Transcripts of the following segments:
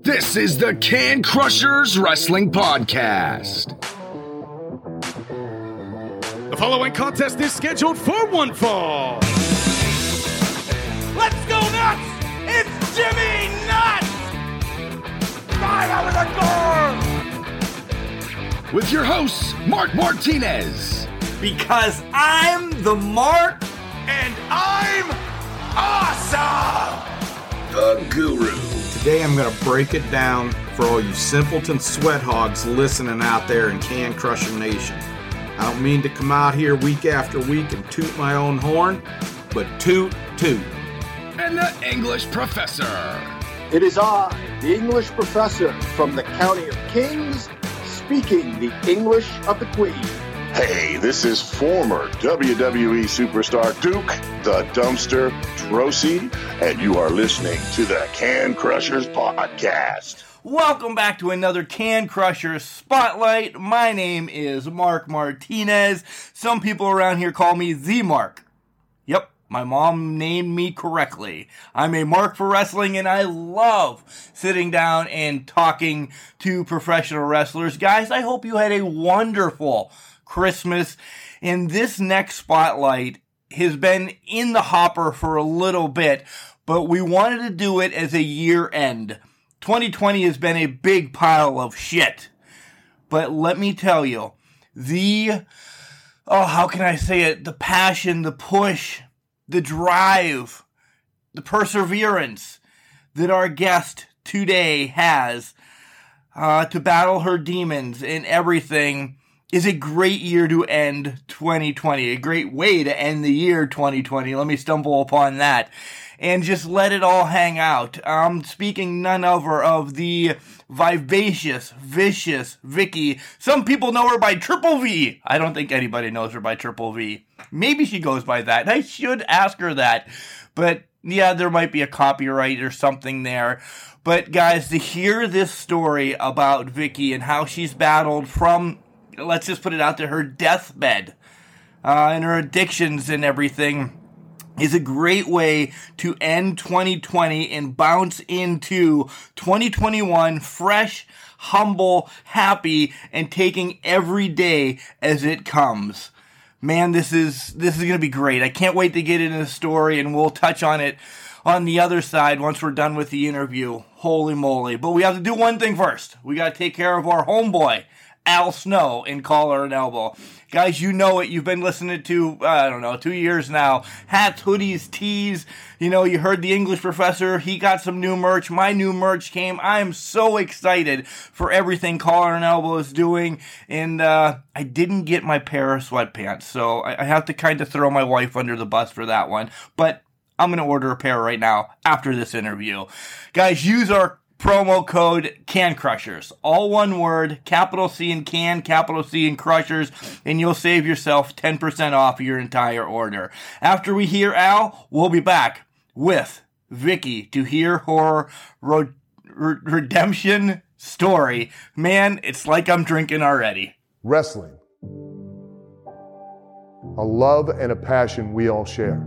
This is the Can Crushers Wrestling Podcast. The following contest is scheduled for one fall. Let's go nuts! It's Jimmy Nuts! Right out of the door! With your hosts, Mark Martinez, Because I'm the Mark and I'm awesome! the Guru, Today I'm going to break it down for all you simpleton sweat hogs listening out there in Can Crusher Nation. I don't mean to come out here week after week and toot my own horn, but toot toot. and the English Professor. It is I, the English professor from the County of Kings, speaking the English of the Queen. Hey, this is former WWE superstar Duke, the dumpster Droese, and you are listening to the Can Crushers Podcast. Welcome back to another Can Crusher Spotlight. My name is Mark Martinez. Some people around here call me Z Mark. Yep, my mom named me correctly. I'm a mark for wrestling and I love sitting down and talking to professional wrestlers. Guys, I hope you had a wonderful Christmas. And this next spotlight has been in the hopper for a little bit, but we wanted to do it as a year end. 2020 has been a big pile of shit. But let me tell you, the oh, how can I say it? The passion, the push, the drive, the perseverance that our guest today has uh, to battle her demons and everything is a great year to end 2020. A great way to end the year 2020. Let me stumble upon that. And just let it all hang out. I'm speaking none other of the vivacious, vicious Vicky. Some people know her by Triple V. I don't think anybody knows her by Triple V. Maybe she goes by that. I should ask her that. But yeah, there might be a copyright or something there. But guys, to hear this story about Vicky and how she's battled from, let's just put it out there, her deathbed uh, and her addictions and everything is a great way to end 2020 and bounce into 2021 fresh, humble, happy, and taking every day as it comes. Man, this is this is going to be great. I can't wait to get into the story and we'll touch on it on the other side once we're done with the interview. Holy moly. But we have to do one thing first. We got to take care of our homeboy. Al Snow in Collar and Elbow. Guys, you know it. You've been listening to, I don't know, two years now. Hats, hoodies, tees. You know, you heard the English professor. He got some new merch. My new merch came. I am so excited for everything Collar and Elbow is doing. And uh, I didn't get my pair of sweatpants. So I, I have to kind of throw my wife under the bus for that one. But I'm going to order a pair right now after this interview. Guys, use our promo code can crushers all one word capital c and can capital c and crushers and you'll save yourself 10% off your entire order after we hear al we'll be back with vicky to hear her ro- re- redemption story man it's like i'm drinking already Wrestling. A love and a passion we all share.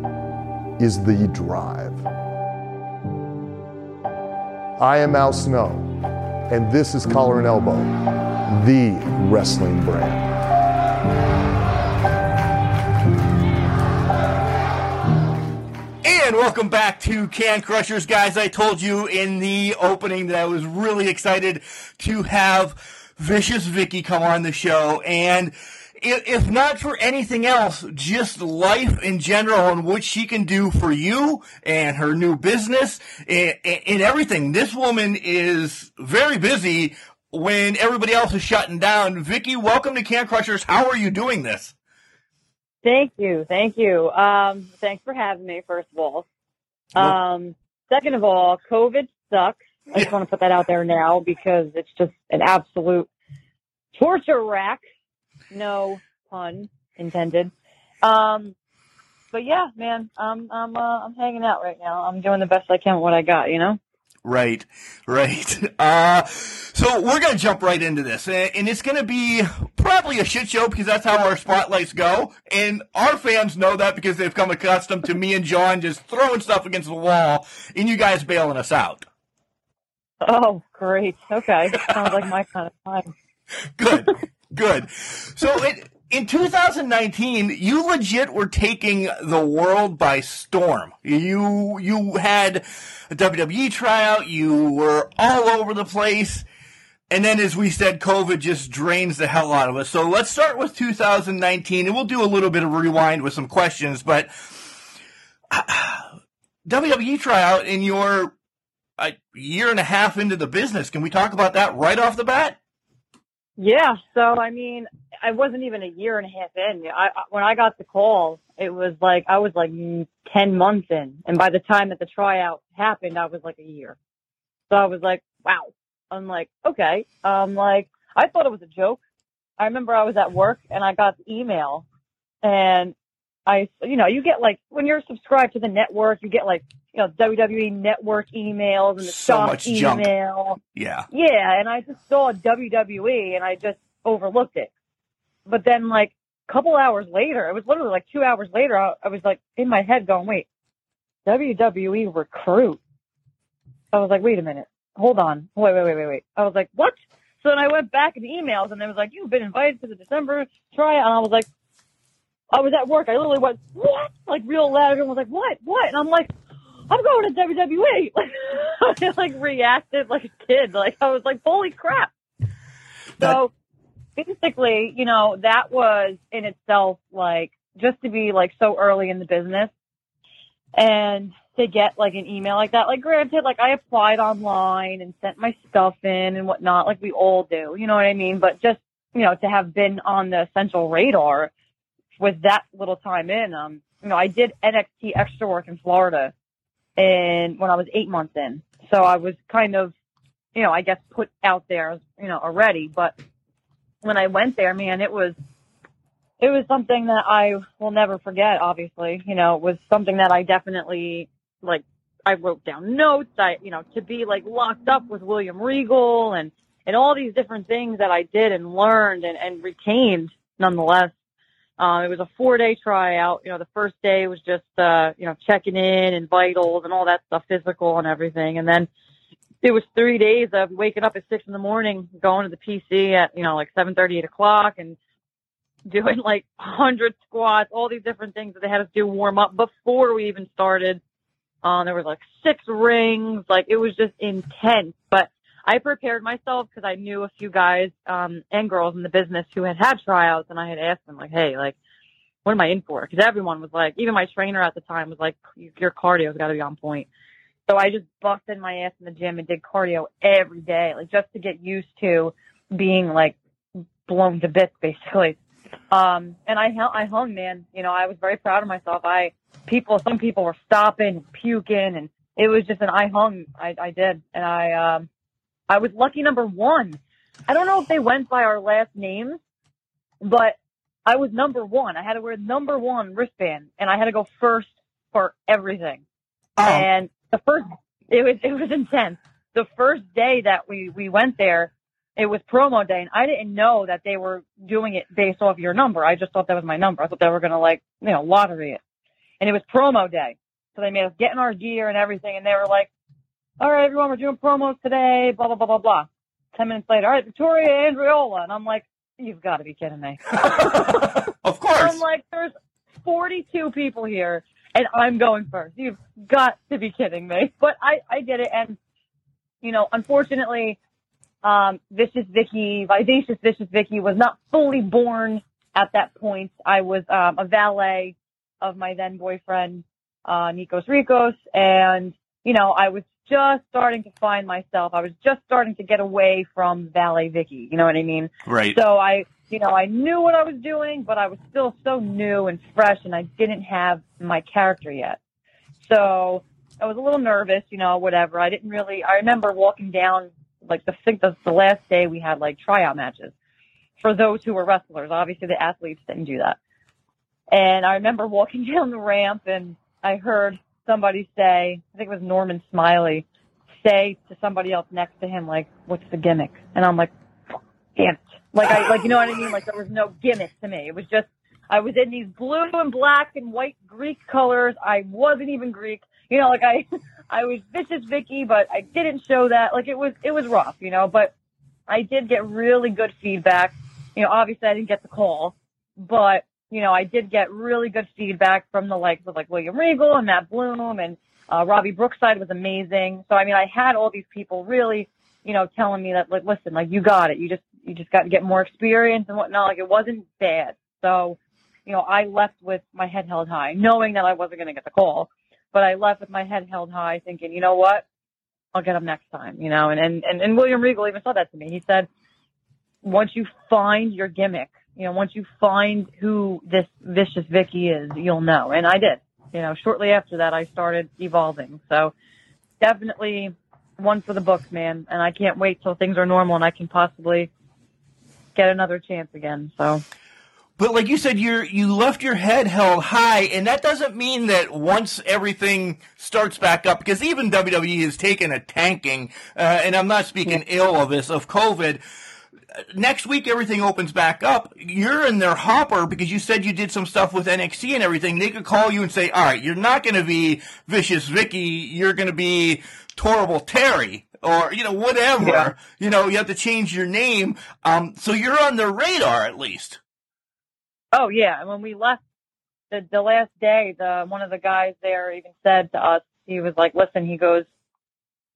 is the drive. I am Al Snow, and this is Collar and Elbow, the wrestling brand. And welcome back to Can Crushers, guys. I told you in the opening that I was really excited to have Vicious Vicky come on the show. And if not for anything else, just life in general and what she can do for you and her new business and, and everything. This woman is very busy when everybody else is shutting down. Vicky, welcome to Can Crushers. How are you doing this? Thank you. Thank you. Um, thanks for having me, first of all. Um, second of all, COVID sucks. I just want to put that out there now because it's just an absolute torture rack. No pun intended. Um, but yeah, man, I'm I'm uh, I'm hanging out right now. I'm doing the best I can with what I got. You know. Right, right. Uh, so we're gonna jump right into this, and it's gonna be probably a shit show because that's how our spotlights go, and our fans know that because they've come accustomed to me and John just throwing stuff against the wall, and you guys bailing us out. Oh, great. Okay, sounds like my kind of time. Good, good. So it in 2019, you legit were taking the world by storm. You you had a WWE tryout. You were all over the place. And then, as we said, COVID just drains the hell out of us. So let's start with 2019, and we'll do a little bit of rewind with some questions. But WWE tryout in your a year and a half into the business. Can we talk about that right off the bat? Yeah. So I mean, I wasn't even a year and a half in. I, when I got the call, it was like I was like ten months in, and by the time that the tryout happened, I was like a year. So I was like, wow. I'm like, okay. Um, like I thought it was a joke. I remember I was at work and I got the email, and I, you know, you get like when you're subscribed to the network, you get like you know WWE network emails and the so stock much email. Junk. Yeah. Yeah, and I just saw WWE and I just overlooked it. But then like a couple hours later, it was literally like two hours later, I, I was like in my head going, wait, WWE recruit. I was like, wait a minute, hold on, wait, wait, wait, wait, wait. I was like, what? So then I went back in the emails and it was like, you've been invited to the December tryout. And I was like, I was at work. I literally went, what? Like real loud. Everyone was like, what? What? And I'm like, I'm going to WWE. Like, I like reacted like a kid. Like I was like, holy crap. So basically, you know, that was in itself like just to be like so early in the business and to get like an email like that. Like granted, like I applied online and sent my stuff in and whatnot, like we all do, you know what I mean? But just, you know, to have been on the central radar with that little time in, um, you know, I did NXT extra work in Florida and when I was eight months in. So I was kind of, you know, I guess put out there, you know, already. But when I went there, man, it was, it was something that I will never forget. Obviously, you know, it was something that I definitely like. I wrote down notes. I, you know, to be like locked up with William Regal and and all these different things that I did and learned and, and retained nonetheless. Um, it was a four day tryout. You know, the first day was just, uh, you know, checking in and vitals and all that stuff, physical and everything. And then it was three days of waking up at six in the morning, going to the PC at, you know, like seven thirty, eight o'clock and doing like a hundred squats, all these different things that they had us do warm up before we even started. Um, there was like six rings, like it was just intense, but I prepared myself because I knew a few guys um, and girls in the business who had had tryouts, and I had asked them like, "Hey, like, what am I in for?" Because everyone was like, even my trainer at the time was like, "Your cardio's got to be on point." So I just busted my ass in the gym and did cardio every day, like just to get used to being like blown to bits, basically. Um, and I hung, I hung, man. You know, I was very proud of myself. I people, some people were stopping, and puking, and it was just an I hung. I, I did, and I um, I was lucky number one. I don't know if they went by our last names, but I was number one. I had to wear number one wristband, and I had to go first for everything. Oh. And the first, it was it was intense. The first day that we we went there, it was promo day, and I didn't know that they were doing it based off your number. I just thought that was my number. I thought they were gonna like you know lottery it, and it was promo day. So they made us get in our gear and everything, and they were like, "All right, everyone, we're doing promos today." Blah blah blah blah blah. Ten minutes later, all right, Victoria Andriola, and I'm like, "You've got to be kidding me." of course. I'm like, "There's 42 people here, and I'm going first. You've got to be kidding me!" But I I did it, and you know, unfortunately, um, Vicious Vicky, Vivacious Vicious Vicky was not fully born at that point. I was um, a valet of my then boyfriend, uh, Nikos Rikos, and you know, I was just starting to find myself. I was just starting to get away from valet Vicky. You know what I mean? Right. So I, you know, I knew what I was doing, but I was still so new and fresh, and I didn't have my character yet. So I was a little nervous, you know, whatever. I didn't really. I remember walking down like the think the, the last day we had like tryout matches for those who were wrestlers. Obviously, the athletes didn't do that. And I remember walking down the ramp and I heard somebody say, I think it was Norman Smiley, say to somebody else next to him, like, "What's the gimmick?" And I'm like, "Damn it!" Like I like you know what I mean? Like there was no gimmick to me. It was just I was in these blue and black and white Greek colors. I wasn't even Greek. You know, like I I was vicious Vicky, but I didn't show that. Like it was it was rough, you know, but I did get really good feedback. You know, obviously I didn't get the call, but you know, I did get really good feedback from the likes of like William Regal and Matt Bloom and uh, Robbie Brookside was amazing. So I mean, I had all these people really, you know, telling me that like, listen, like you got it. You just you just got to get more experience and whatnot. Like it wasn't bad. So, you know, I left with my head held high, knowing that I wasn't going to get the call, but I left with my head held high, thinking, you know what, I'll get them next time. You know, and and and, and William Regal even said that to me. He said, once you find your gimmick, you know, once you find who this vicious Vicky is, you'll know. And I did. You know, shortly after that, I started evolving. So definitely one for the books, man. And I can't wait till things are normal and I can possibly get another chance again. So. But like you said, you're you left your head held high, and that doesn't mean that once everything starts back up, because even WWE has taken a tanking, uh, and I'm not speaking ill of this of COVID. Next week, everything opens back up. You're in their hopper because you said you did some stuff with NXT and everything. They could call you and say, "All right, you're not going to be Vicious Vicky. You're going to be Torrible Terry." or you know whatever. Yeah. You know you have to change your name. Um, so you're on their radar at least. Oh yeah, and when we left the the last day, the one of the guys there even said to us, he was like, "Listen," he goes,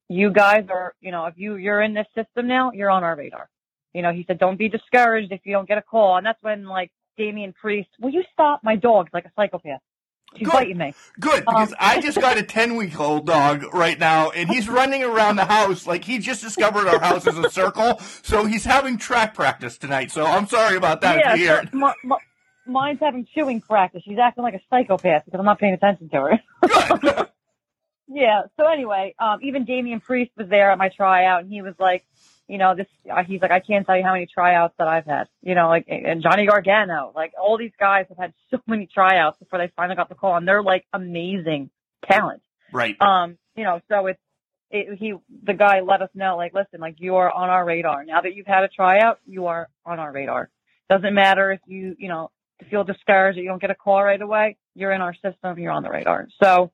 "You guys are, you know, if you you're in this system now, you're on our radar." You know, he said, "Don't be discouraged if you don't get a call." And that's when like Damian Priest, will you stop? My dog's like a psychopath. She's Good. biting me. Good, because um, I just got a 10 week old dog right now, and he's running around the house like he just discovered our house is a circle. So he's having track practice tonight. So I'm sorry about that. Yeah, my, my, mine's having chewing practice. She's acting like a psychopath because I'm not paying attention to her. Yeah. So anyway, um, even Damian Priest was there at my tryout, and he was like, you know, this, uh, he's like, I can't tell you how many tryouts that I've had, you know, like, and Johnny Gargano, like all these guys have had so many tryouts before they finally got the call and they're like amazing talent. Right. Um, you know, so it's, it, he, the guy let us know, like, listen, like you are on our radar. Now that you've had a tryout, you are on our radar. Doesn't matter if you, you know, feel discouraged that you don't get a call right away. You're in our system. You're on the radar. So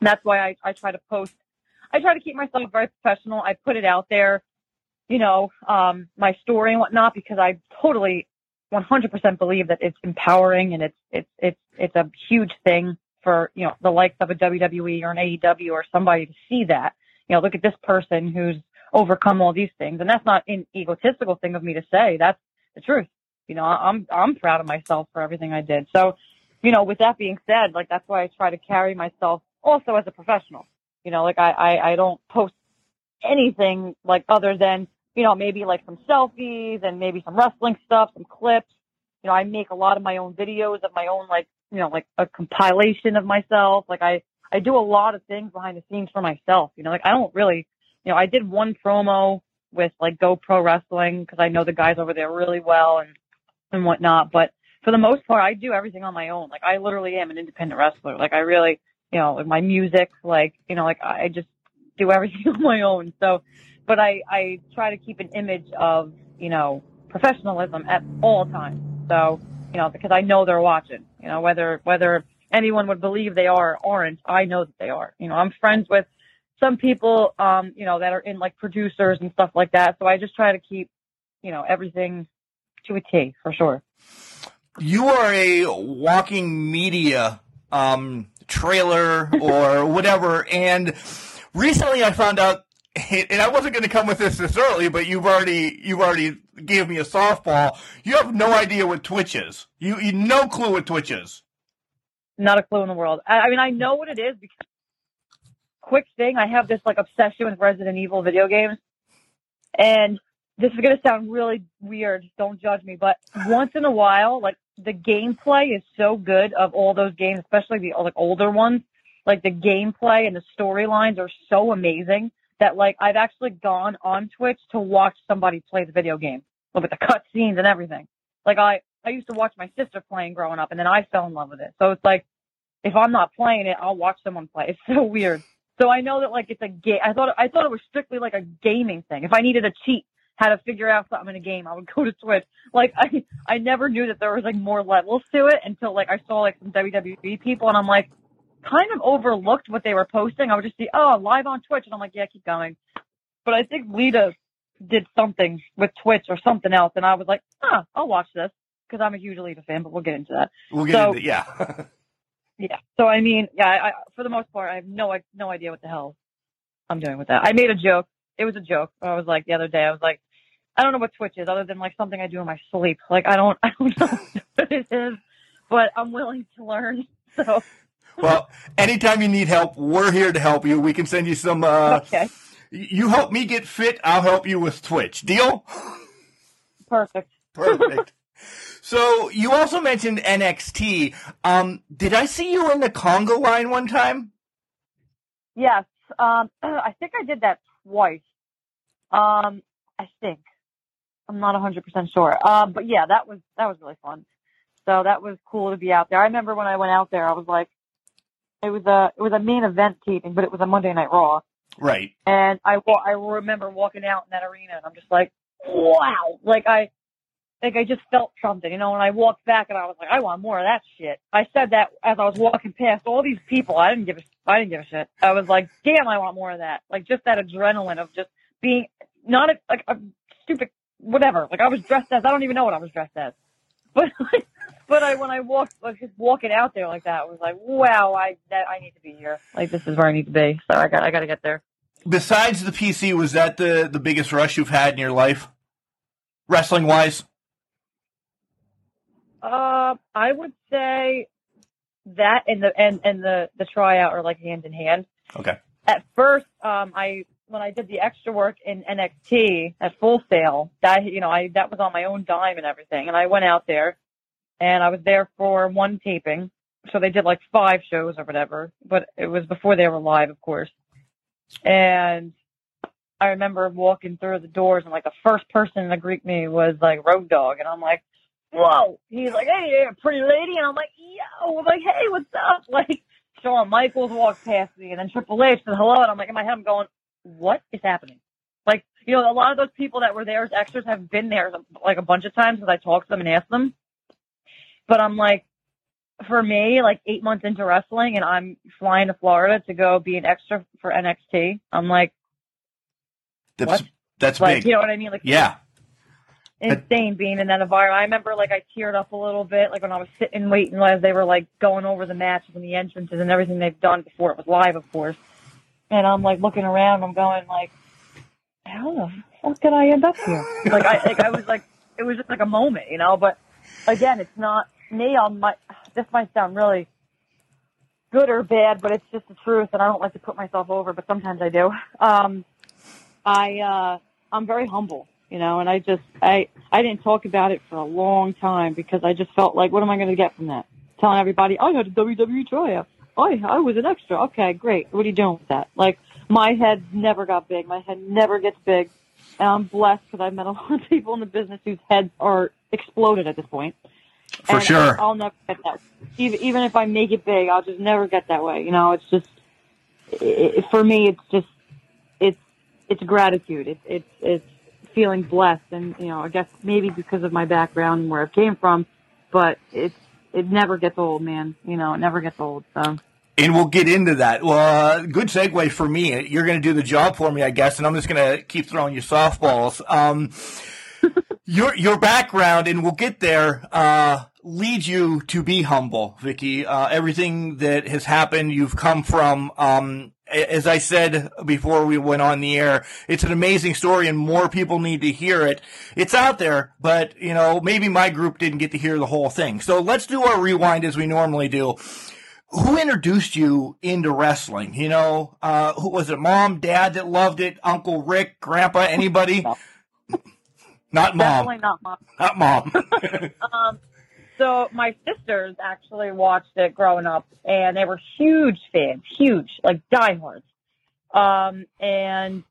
that's why I, I try to post. I try to keep myself very professional. I put it out there you know, um, my story and whatnot because I totally 100% believe that it's empowering and it's, it's, it's, it's a huge thing for, you know, the likes of a WWE or an AEW or somebody to see that, you know, look at this person who's overcome all these things. And that's not an egotistical thing of me to say. That's the truth. You know, I'm, I'm proud of myself for everything I did. So, you know, with that being said, like that's why I try to carry myself also as a professional. You know, like I, I, I don't post anything like other than you know, maybe like some selfies and maybe some wrestling stuff, some clips. You know, I make a lot of my own videos of my own, like, you know, like a compilation of myself. Like I, I do a lot of things behind the scenes for myself. You know, like I don't really, you know, I did one promo with like GoPro Wrestling because I know the guys over there really well and, and whatnot. But for the most part, I do everything on my own. Like I literally am an independent wrestler. Like I really, you know, with my music, like, you know, like I just do everything on my own. So, but I, I try to keep an image of, you know, professionalism at all times. So, you know, because I know they're watching, you know, whether, whether anyone would believe they are or aren't, I know that they are. You know, I'm friends with some people, um, you know, that are in like producers and stuff like that. So I just try to keep, you know, everything to a T for sure. You are a walking media, um, trailer or whatever. And recently I found out and I wasn't going to come with this this early, but you've already you've already gave me a softball. You have no idea what Twitch is. You you no clue what Twitch is. Not a clue in the world. I, I mean, I know what it is because quick thing. I have this like obsession with Resident Evil video games, and this is going to sound really weird. Don't judge me, but once in a while, like the gameplay is so good of all those games, especially the like older ones like the gameplay and the storylines are so amazing that like I've actually gone on Twitch to watch somebody play the video game with the cutscenes and everything. Like I, I used to watch my sister playing growing up and then I fell in love with it. So it's like, if I'm not playing it, I'll watch someone play. It's so weird. So I know that like it's a game. I thought, I thought it was strictly like a gaming thing. If I needed a cheat, how to figure out something in a game, I would go to Twitch. Like I, I never knew that there was like more levels to it until like I saw like some WWE people and I'm like, kind of overlooked what they were posting. I would just see, oh, live on Twitch. And I'm like, yeah, keep going. But I think Lita did something with Twitch or something else. And I was like, ah, I'll watch this because I'm a huge Lita fan, but we'll get into that. We'll get So- into yeah. Yeah. So I mean, yeah, I, I, for the most part, I have no, I- no idea what the hell I'm doing with that. I made a joke. It was a joke. I was like the other day, I was like, I don't know what Twitch is other than like something I do in my sleep. Like I don't, I don't know what it is, but I'm willing to learn. So well, anytime you need help, we're here to help you. We can send you some. Uh, okay, you help me get fit, I'll help you with Twitch. Deal? perfect. Perfect. so you also mentioned NXT. Um, did I see you in the Congo line one time? Yes. Um, I think I did that twice. Um, I think. I'm not 100% sure. Um, but yeah, that was, that was really fun. So that was cool to be out there. I remember when I went out there, I was like, it was a, it was a main event taping, but it was a Monday Night Raw. Right. And I, I remember walking out in that arena and I'm just like, wow. Like I, like I just felt something, you know, and I walked back and I was like, I want more of that shit. I said that as I was walking past all these people. I didn't give a, I didn't give a shit. I was like, damn, I want more of that. Like just that adrenaline of just being not a, like a stupid whatever. Like I was dressed as, I don't even know what I was dressed as, but but I when I walked, like just walking out there like that, I was like, wow, I that I need to be here. Like this is where I need to be. So I got I got to get there. Besides the PC, was that the, the biggest rush you've had in your life? Wrestling wise? Uh, I would say that and the and and the the tryout are like hand in hand. Okay. At first, um, I when I did the extra work in NXT at Full Sail, that you know, I that was on my own dime and everything, and I went out there, and I was there for one taping, so they did like five shows or whatever, but it was before they were live, of course, and. I remember walking through the doors and like the first person to greet me was like Road Dog and I'm like, whoa. He's like, hey, pretty lady. And I'm like, yo. I'm like, hey, what's up? Like, Shawn Michaels walked past me, and then Triple H said hello, and I'm like, in my head, I'm going, what is happening? Like, you know, a lot of those people that were there as extras have been there like a bunch of times because I talked to them and asked them. But I'm like, for me, like eight months into wrestling, and I'm flying to Florida to go be an extra for NXT. I'm like, That's, What? that's like, big. you know what I mean? Like, yeah. insane being in that environment. I remember like I teared up a little bit, like when I was sitting waiting as they were like going over the matches and the entrances and everything they've done before it was live, of course. And I'm like looking around, I'm going like, how the fuck did I end up here? like I, like I was like, it was just like a moment, you know. But again, it's not me. I'm my. This might sound really good or bad, but it's just the truth, and I don't like to put myself over, but sometimes I do. Um, I uh, I'm very humble, you know, and I just I I didn't talk about it for a long time because I just felt like, what am I going to get from that? Telling everybody I had a WWE tryout. I I was an extra. Okay, great. What are you doing with that? Like my head never got big. My head never gets big. And I'm blessed because I've met a lot of people in the business whose heads are exploded at this point. For And sure. I'll never get that. Even even if I make it big, I'll just never get that way. You know, it's just i i for me. It's just it's it's gratitude. It's it's it's feeling blessed, and you know, I guess maybe because of my background and where I came from, but it's it never gets old, man. You know, it never gets old. So And we'll get into that. Well, uh, good segue for me. You're going to do the job for me, I guess, and I'm just going to keep throwing you softballs. Um, your your background, and we'll get there, uh, leads you to be humble, Vicky. Uh, everything that has happened, you've come from. Um, as I said before we went on the air, it's an amazing story, and more people need to hear it. It's out there, but you know, maybe my group didn't get to hear the whole thing. So let's do our rewind as we normally do who introduced you into wrestling? You know, uh, who was it? Mom, dad that loved it? Uncle Rick, grandpa, anybody? Not mom. definitely not mom. Not mom. Um, so my sisters actually watched it growing up, and they were huge fans, huge, like diehards. Um, and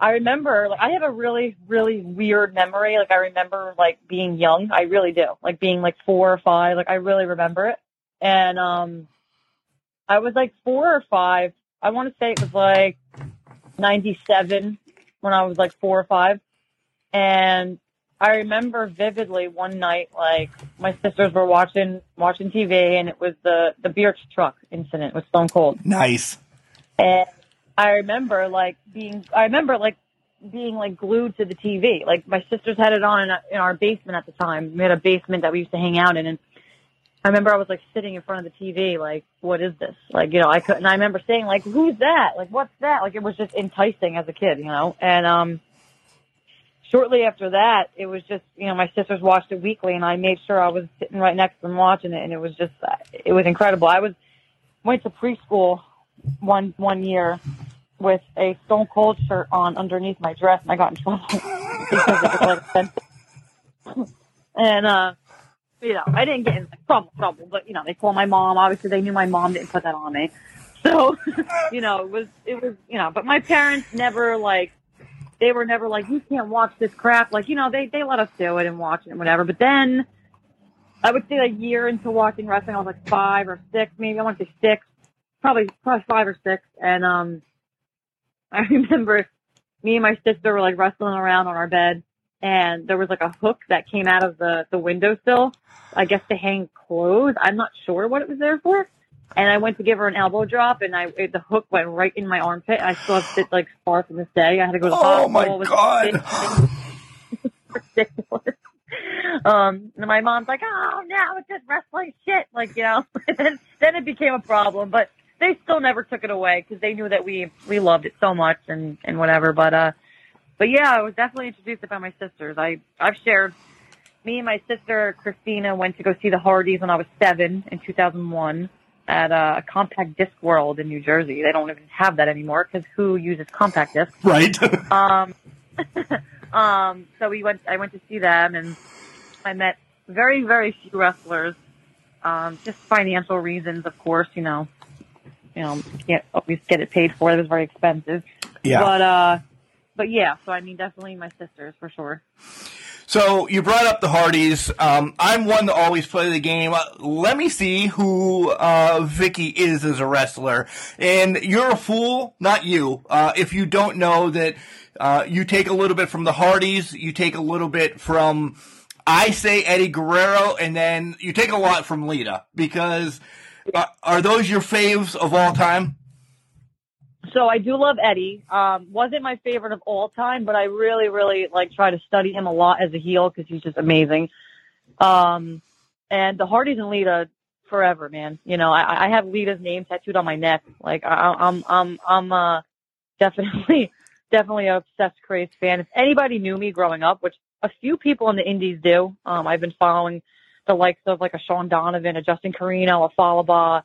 I remember, like, I have a really, really weird memory. Like, I remember, like, being young. I really do. Like, being, like, four or five. Like, I really remember it. And, um, I was, like, four or five. I want to say it was, like, 97 when I was, like, four or five. And I remember vividly one night, like, my sisters were watching, watching TV, and it was the, the beer truck incident with Stone Cold. Nice. And I remember like being, I remember like being like glued to the TV. Like my sisters had it on in, in our basement at the time. We had a basement that we used to hang out in, and I remember I was like sitting in front of the TV, like, what is this? Like, you know, I couldn't. I remember saying like, who's that? Like, what's that? Like, it was just enticing as a kid, you know. And um, shortly after that, it was just, you know, my sisters watched it weekly, and I made sure I was sitting right next to them watching it, and it was just, it was incredible. I was went to preschool one one year with a Stone Cold shirt on underneath my dress, and I got in trouble because it was like and uh, you know, I didn't get in trouble, trouble, but you know, they called my mom. Obviously, they knew my mom didn't put that on me. So, you know, it was it was you know, but my parents never like they were never like you can't watch this crap. Like you know, they they let us do it and watch it and whatever. But then. I would say a year into watching wrestling, I was like five or six, maybe I want to say six, probably probably five or six, and um, I remember me and my sister were like wrestling around on our bed and there was like a hook that came out of the, the windowsill, I guess to hang clothes. I'm not sure what it was there for. And I went to give her an elbow drop and I, it, the hook went right in my armpit. I still have it like scar from this day. I had to go to the Oh my hospital. It was God. ridiculous. Um, and my mom's like, oh, now it's just wrestling shit. Like, you know, and then, then it became a problem, but they still never took it away because they knew that we, we loved it so much and, and whatever. But, uh, but yeah, I was definitely introduced it by my sisters. I, I've shared, me and my sister Christina went to go see the Hardys when I was seven in 2001 at uh, a Compact Disc World in New Jersey. They don't even have that anymore because who uses compact discs? Right. Um, um, so we went, I went to see them and I met very, very few wrestlers. Um, just financial reasons, of course, you know, you know, can't always get it paid for. It was very expensive. Yeah. But, uh, but yeah, so I mean, definitely my sisters for sure. So you brought up the Hardys. Um, I'm one to always play the game. Uh, let me see who uh, Vicky is as a wrestler. And you're a fool, not you, uh, if you don't know that uh, you take a little bit from the Hardys, you take a little bit from, I say Eddie Guerrero, and then you take a lot from Lita. Because uh, are those your faves of all time? So I do love Eddie. Um, wasn't my favorite of all time, but I really, really like try to study him a lot as a heel because he's just amazing. Um, and the Hardys and Lita forever, man. You know, I, I have Lita's name tattooed on my neck. Like I, I'm, I'm, I'm, uh, definitely, definitely a obsessed, crazed fan. If anybody knew me growing up, which a few people in the indies do, um, I've been following the likes of like a Sean Donovan, a Justin Carino, a Falaba,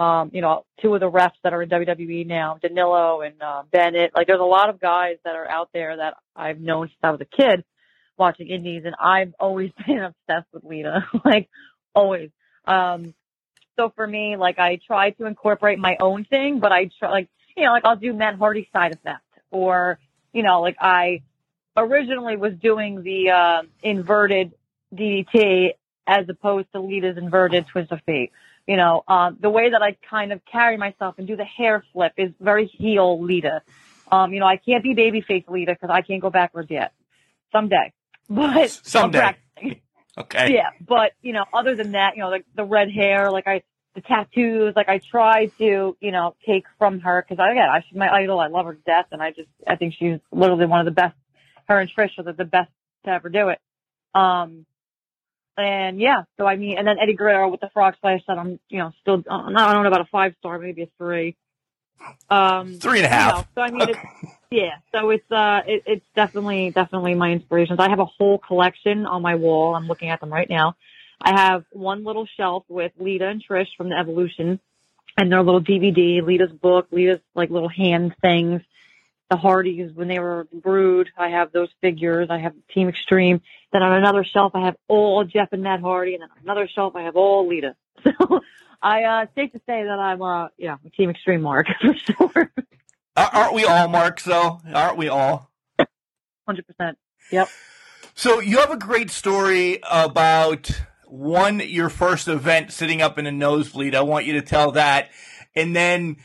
um, you know, two of the refs that are in WWE now, Danilo and uh, Bennett. Like, there's a lot of guys that are out there that I've known since I was a kid watching indies, and I've always been obsessed with Lita, like always. Um, so for me, like, I try to incorporate my own thing, but I try, like, you know, like I'll do Matt Hardy side effect, or you know, like I originally was doing the uh, inverted DDT as opposed to Lita's inverted twist of fate you know, um, the way that I kind of carry myself and do the hair flip is very heel Lita. Um, you know, I can't be babyface Lita because I can't go backwards yet. Someday, but Someday. Okay. Yeah, but you know, other than that, you know, like the red hair, like I, the tattoos, like I try to, you know, take from her because again, I, she's my idol. I love her to death, and I just, I think she's literally one of the best. Her and Trish are the, the best to ever do it. Um, and yeah, so I mean, and then Eddie Guerrero with the frog splash that I'm, you know, still, I don't know about a five star, maybe a three. Um, Three and a you know, so I mean, it's, yeah, so it's, uh, it, it's definitely, definitely my inspirations. I have a whole collection on my wall. I'm looking at them right now. I have one little shelf with Lita and Trish from the Evolution and their little DVD, Lita's book, Lita's like little hand things. The Hardys when they were Brood. I have those figures. I have Team Extreme. Then on another shelf, I have all Jeff and Matt Hardy, and then on another shelf, I have all Lita. So I uh, safe to say that I'm uh, yeah, a Team Extreme Mark for sure. Aren't we all, Mark? though? aren't we all? Hundred percent. Yep. So you have a great story about one your first event sitting up in a nosebleed. I want you to tell that, and then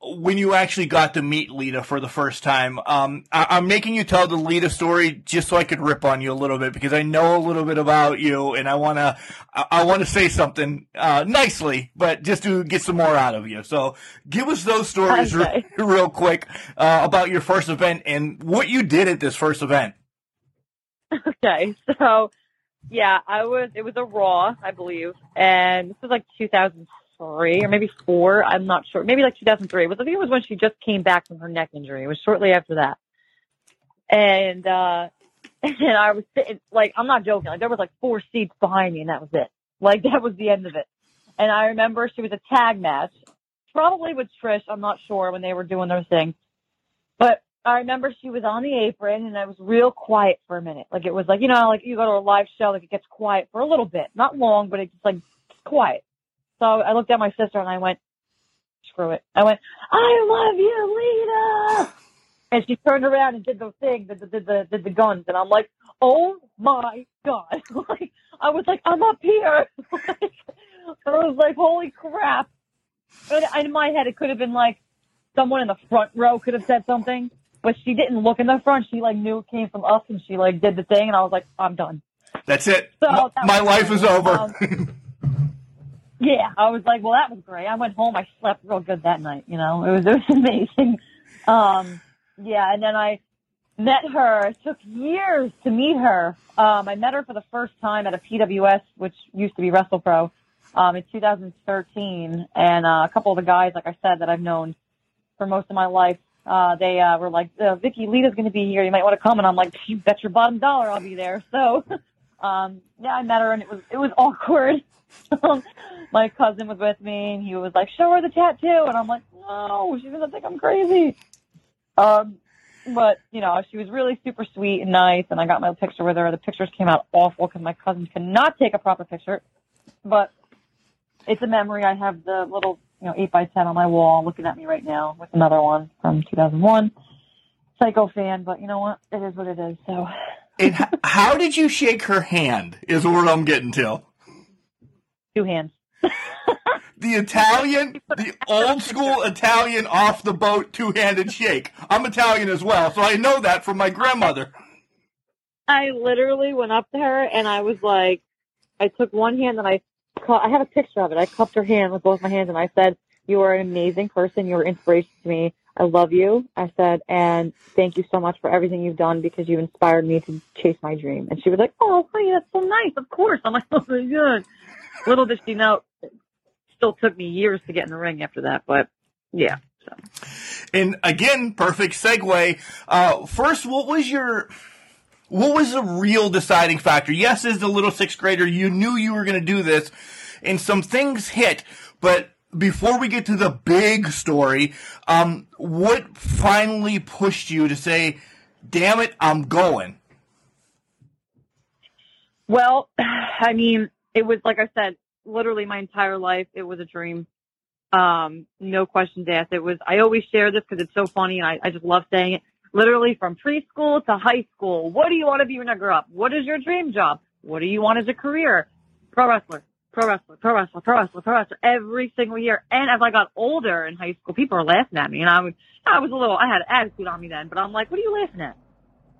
when you actually got to meet Lita for the first time. Um, I- am making you tell the Lita story just so I could rip on you a little bit because I know a little bit about you and I want to, I, I want to say something, uh, nicely, but just to get some more out of you. So give us those stories Okay. re- real quick, uh, about your first event and what you did at this first event. Okay, so yeah, I was. It was a Raw, I believe, and this was like 2003 or maybe four. I'm not sure. Maybe like 2003. But. I think it was when she just came back from her neck injury. It was shortly after that, and uh and I was sitting like I'm not joking. Like there was like four seats behind me, and that was it. Like that was the end of it. And I remember she was a tag match, probably with Trish. I'm not sure when they were doing their thing, but I remember she was on the apron and I was real quiet for a minute. Like it was like, you know, like you go to a live show, like it gets quiet for a little bit. Not long, but it's like quiet. So I looked at my sister and I went, screw it. I went, I love you, Lita. And she turned around and did the thing, did the, did the, did the guns. And I'm like, oh my God. like, I was like, I'm up here. like, I was like, holy crap. And in my head, it could have been like someone in the front row could have said something but she didn't look in the front. She like knew it came from us, and she like did the thing, and I was like, I'm done. That's it. So, my that my life is over. Um, Yeah, I was like, well, that was great. I went home, I slept real good that night. You know, it was it was amazing. Um, yeah, and then I met her. It took years to meet her. Um, I met her for the first time at a PWS, which used to be WrestlePro, um, in 2013, and uh, a couple of the guys, like I said, that I've known for most of my life. Uh, they uh, were like, uh, Vicky, Lita's going to be here. You might want to come. And I'm like, you bet your bottom dollar I'll be there. So, um, yeah, I met her and it was, it was awkward. my cousin was with me and he was like, show her the tattoo. And I'm like, no, she's to think I'm crazy. Um, but, you know, she was really super sweet and nice. And I got my picture with her. The pictures came out awful because my cousin cannot take a proper picture. But it's a memory. I have the little, you know, 8 by 10 on my wall looking at me right now with another one from 2001. Psycho fan, but you know what? It is what it is. So, and h- how did you shake her hand? Is what I'm getting to. two hands. The Italian, the old school Italian off the boat two handed shake. I'm Italian as well, so I know that from my grandmother. I literally went up to her and I was like, I took one hand and I, I have a picture of it. I cupped her hand with both my hands and I said, you are an amazing person. You're inspiration to me. I love you. I said, and thank you so much for everything you've done because you inspired me to chase my dream. And she was like, oh, honey, that's so nice. Of course. I'm like, oh my God. Little did she know, it still took me years to get in the ring after that. But yeah. So. And again, perfect segue. Uh, first, what was your, what was the real deciding factor? Yes, as the little sixth grader, you knew you were going to do this, and some things hit. But before we get to the big story, um, what finally pushed you to say, "Damn it, I'm going"? Well, I mean, it was like I said, literally my entire life. It was a dream. Um, no questions asked. It was. I always share this because it's so funny, and I, I just love saying it. Literally from preschool to high school. What do you want to be when you grow up? What is your dream job? What do you want as a career? Pro wrestler, pro wrestler, pro wrestler, pro wrestler, pro wrestler. Every single year. And as I got older in high school, people were laughing at me, and I was, I was a little. I had attitude on me then, but I'm like, what are you laughing at?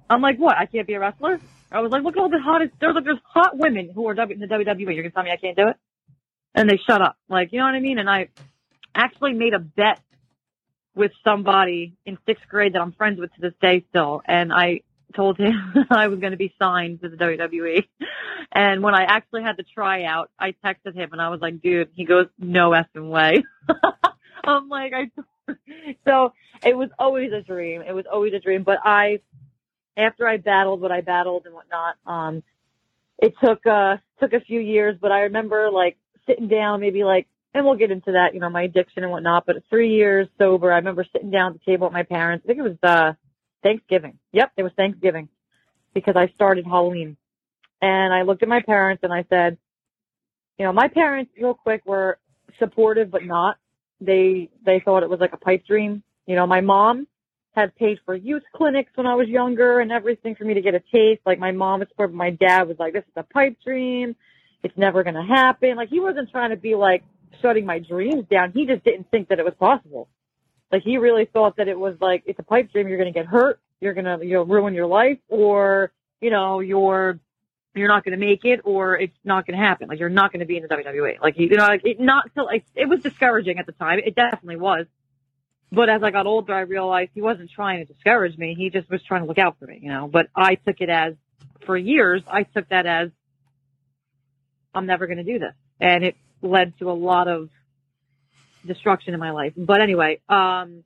I'm like, what? I can't be a wrestler? I was like, look at all the hottest. There's like there's hot women who are w, in the WWE. You're gonna tell me I can't do it? And they shut up. Like, you know what I mean? And I actually made a bet with somebody in sixth grade that I'm friends with to this day still, and I told him I was going to be signed to the WWE. And when I actually had the tryout, I texted him and I was like, dude, he goes, no effing way. I'm like, I, so it was always a dream. It was always a dream. But I, after I battled what I battled and whatnot, um, it took, uh, took a few years, but I remember like sitting down maybe like, and we'll get into that, you know, my addiction and whatnot. But three years sober, I remember sitting down at the table with my parents. I think it was uh, Thanksgiving. Yep, it was Thanksgiving because I started Halloween. And I looked at my parents and I said, you know, my parents, real quick, were supportive but not. They they thought it was like a pipe dream. You know, my mom had paid for youth clinics when I was younger and everything for me to get a taste. Like my mom was supportive, my dad was like, "This is a pipe dream. It's never to happen." Like he wasn't trying to be like shutting my dreams down. He just didn't think that it was possible. Like he really thought that it was like it's a pipe dream. You're going to get hurt. You're going to you know ruin your life, or you know you're you're not going to make it, or it's not going to happen. Like you're not going to be in the WWE. Like you know, like it not so like it was discouraging at the time. It definitely was. But as I got older, I realized he wasn't trying to discourage me. He just was trying to look out for me, you know. But I took it as, for years, I took that as, I'm never going to do this, and it led to a lot of destruction in my life. But anyway, um,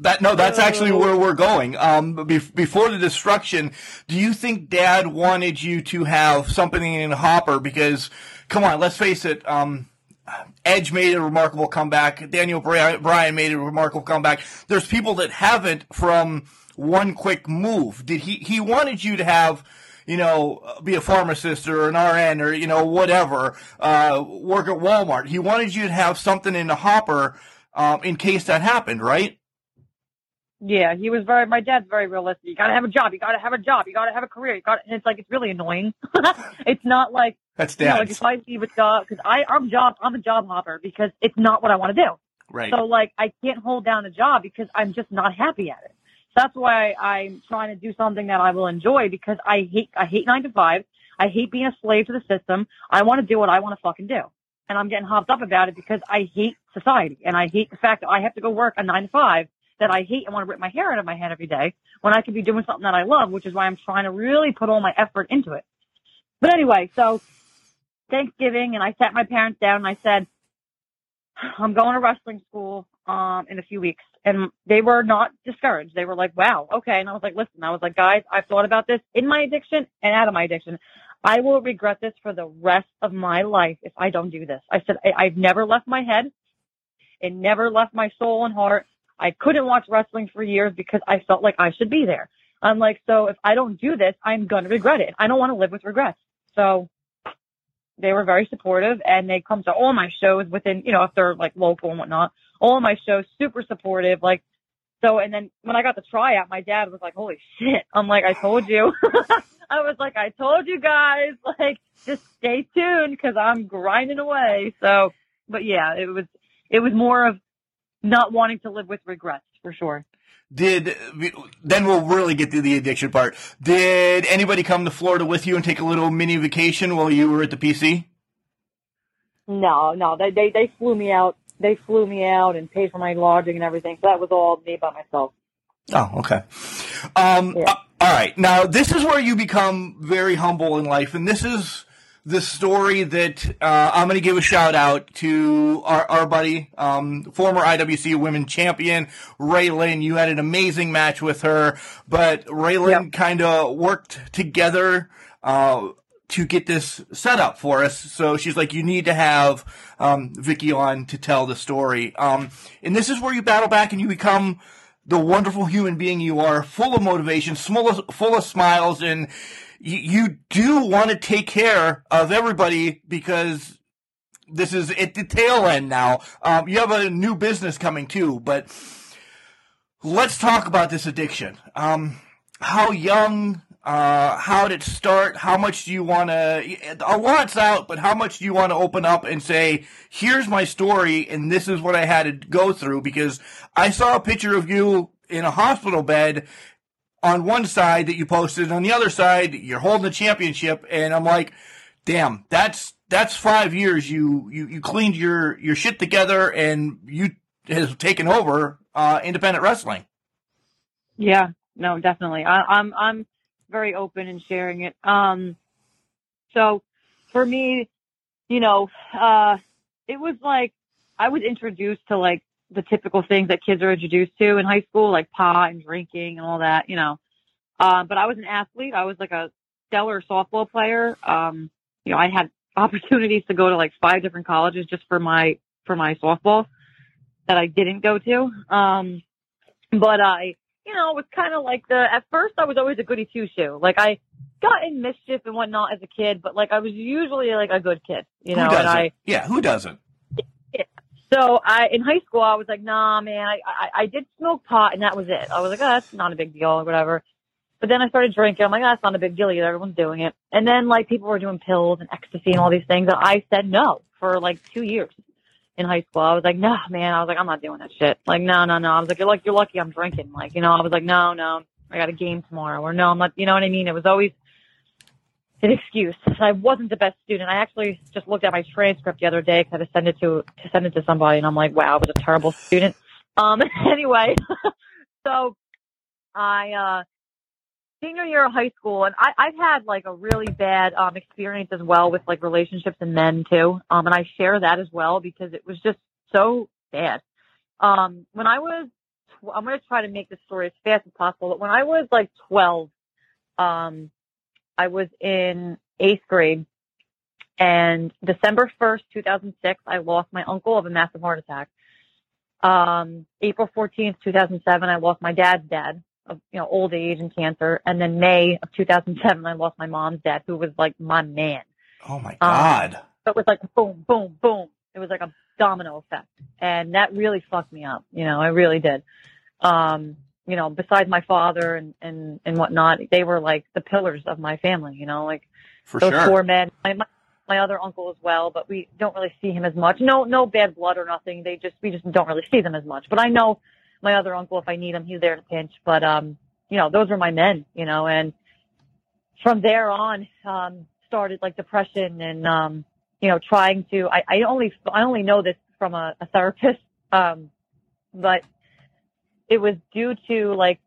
that no, that's actually where we're going. Um, be- before the destruction, do you think Dad wanted you to have something in the hopper? Because, come on, let's face it. Um, Edge made a remarkable comeback. Daniel Bryan made a remarkable comeback. There's people that haven't from one quick move. Did he? He wanted you to have you know, be a pharmacist or an RN or, you know, whatever, uh, work at Walmart. He wanted you to have something in the hopper, um, in case that happened, right? Yeah, he was very, my dad's very realistic. You gotta have a job. You gotta have a job. You gotta have a career. You gotta, and it's like, it's really annoying. it's not like, that's dad. You know, like if I leave a job, cause I, I'm job, I'm a job hopper because it's not what I want to do. Right. So like, I can't hold down a job because I'm just not happy at it that's why I'm trying to do something that I will enjoy because I hate, I hate nine to five. I hate being a slave to the system. I want to do what I want to fucking do. And I'm getting hopped up about it because I hate society and I hate the fact that I have to go work a nine to five that I hate and want to rip my hair out of my head every day when I could be doing something that I love, which is why I'm trying to really put all my effort into it. But anyway, so Thanksgiving and I sat my parents down and I said, I'm going to wrestling school um, in a few weeks. And they were not discouraged. They were like, wow, okay. And I was like, listen, I was like, guys, I've thought about this in my addiction and out of my addiction. I will regret this for the rest of my life if I don't do this. I said, I, I've never left my head. It never left my soul and heart. I couldn't watch wrestling for years because I felt like I should be there. I'm like, so if I don't do this, I'm going to regret it. I don't want to live with regrets. So they were very supportive and they come to all my shows within, you know, if they're like local and whatnot, all my shows, super supportive. Like, so, and then when I got the tryout, my dad was like, holy shit. I'm like, I told you. I was like, I told you guys, like, just stay tuned because I'm grinding away. So, but yeah, it was, it was more of not wanting to live with regrets for sure. Did then we'll really get to the addiction part. Did anybody come to Florida with you and take a little mini vacation while you were at the PC? No, no, they they they flew me out. They flew me out and paid for my lodging and everything. So that was all me by myself. Oh, okay. Um, yeah. uh, all right. Now this is where you become very humble in life, and this is the story that uh, I'm going to give a shout out to our, our buddy, um, former IWC Women Champion Raylan. You had an amazing match with her, but Raylan yep. kind of worked together. Uh, to get this set up for us. So she's like, you need to have, um, Vicky on to tell the story. Um, and this is where you battle back and you become the wonderful human being you are, full of motivation, full of, full of smiles, and you, you do want to take care of everybody because this is at the tail end now. Um, you have a new business coming too, but let's talk about this addiction. Um, how young, uh, how did it start? How much do you want to? A lot's out, but how much do you want to open up and say, "Here's my story, and this is what I had to go through"? Because I saw a picture of you in a hospital bed on one side that you posted, and on the other side you're holding the championship, and I'm like, damn, that's that's five years you you, you cleaned your your shit together and you has taken over uh, independent wrestling. Yeah, no, definitely. I, I'm I'm very open in sharing it. Um, so for me, you know, uh, it was like I was introduced to like the typical things that kids are introduced to in high school, like pot and drinking and all that, you know. Um, but I was an athlete. I was like a stellar softball player. Um, you know, I had opportunities to go to like five different colleges just for my for my softball that I didn't go to. Um, but I, you know, it was kind of like the. At first, I was always a goody two shoe. Like I got in mischief and whatnot as a kid, but like I was usually like a good kid, you know. And I yeah, who doesn't? so I in high school I was like, nah, man, I, I I did smoke pot and that was it. I was like, oh, that's not a big deal or whatever. But then I started drinking. I'm like, oh, that's not a big deal either. Everyone's doing it. And then like people were doing pills and ecstasy and all these things, and I said no for like two years in high school. I was like, no, man. I was like, I'm not doing that shit. Like, no, no, no. I was like, you're like, you're lucky I'm drinking. Like, you know, I was like, no, no, I got a game tomorrow, or no, I'm not. You know what I mean? It was always an excuse. I wasn't the best student. I actually just looked at my transcript the other day because I had to send it to to send it to somebody, and I'm like, wow, I was a terrible student. Um, anyway, so I uh senior year of high school, and I, I've had like a really bad um experience as well with like relationships and men too. Um, and I share that as well because it was just so bad. Um, when I was, tw- I'm going to try to make this story as fast as possible, but when I was like 12, um, I was in eighth grade and December 1st, 2006, I lost my uncle of a massive heart attack. Um, April 14th, 2007, I lost my dad's dad of, you know, old age and cancer. And then May of 2007, I lost my mom's dad, who was like my man. Oh my Um, God. So it was like boom, boom, boom. It was like a domino effect. And that really fucked me up. You know, it really did. Um, you know, besides my father and, and, and whatnot, they were like the pillars of my family, you know, like For those sure. four men. My, my, my other uncle as well, but we don't really see him as much. No, no bad blood or nothing. They just, we just don't really see them as much. But I know my other uncle, if I need him, he's there to pinch. But, um, you know, those were my men, you know, and from there on, um, started like depression and, um, you know, trying to, I, I only, I only know this from a, a therapist. Um, but it was due to like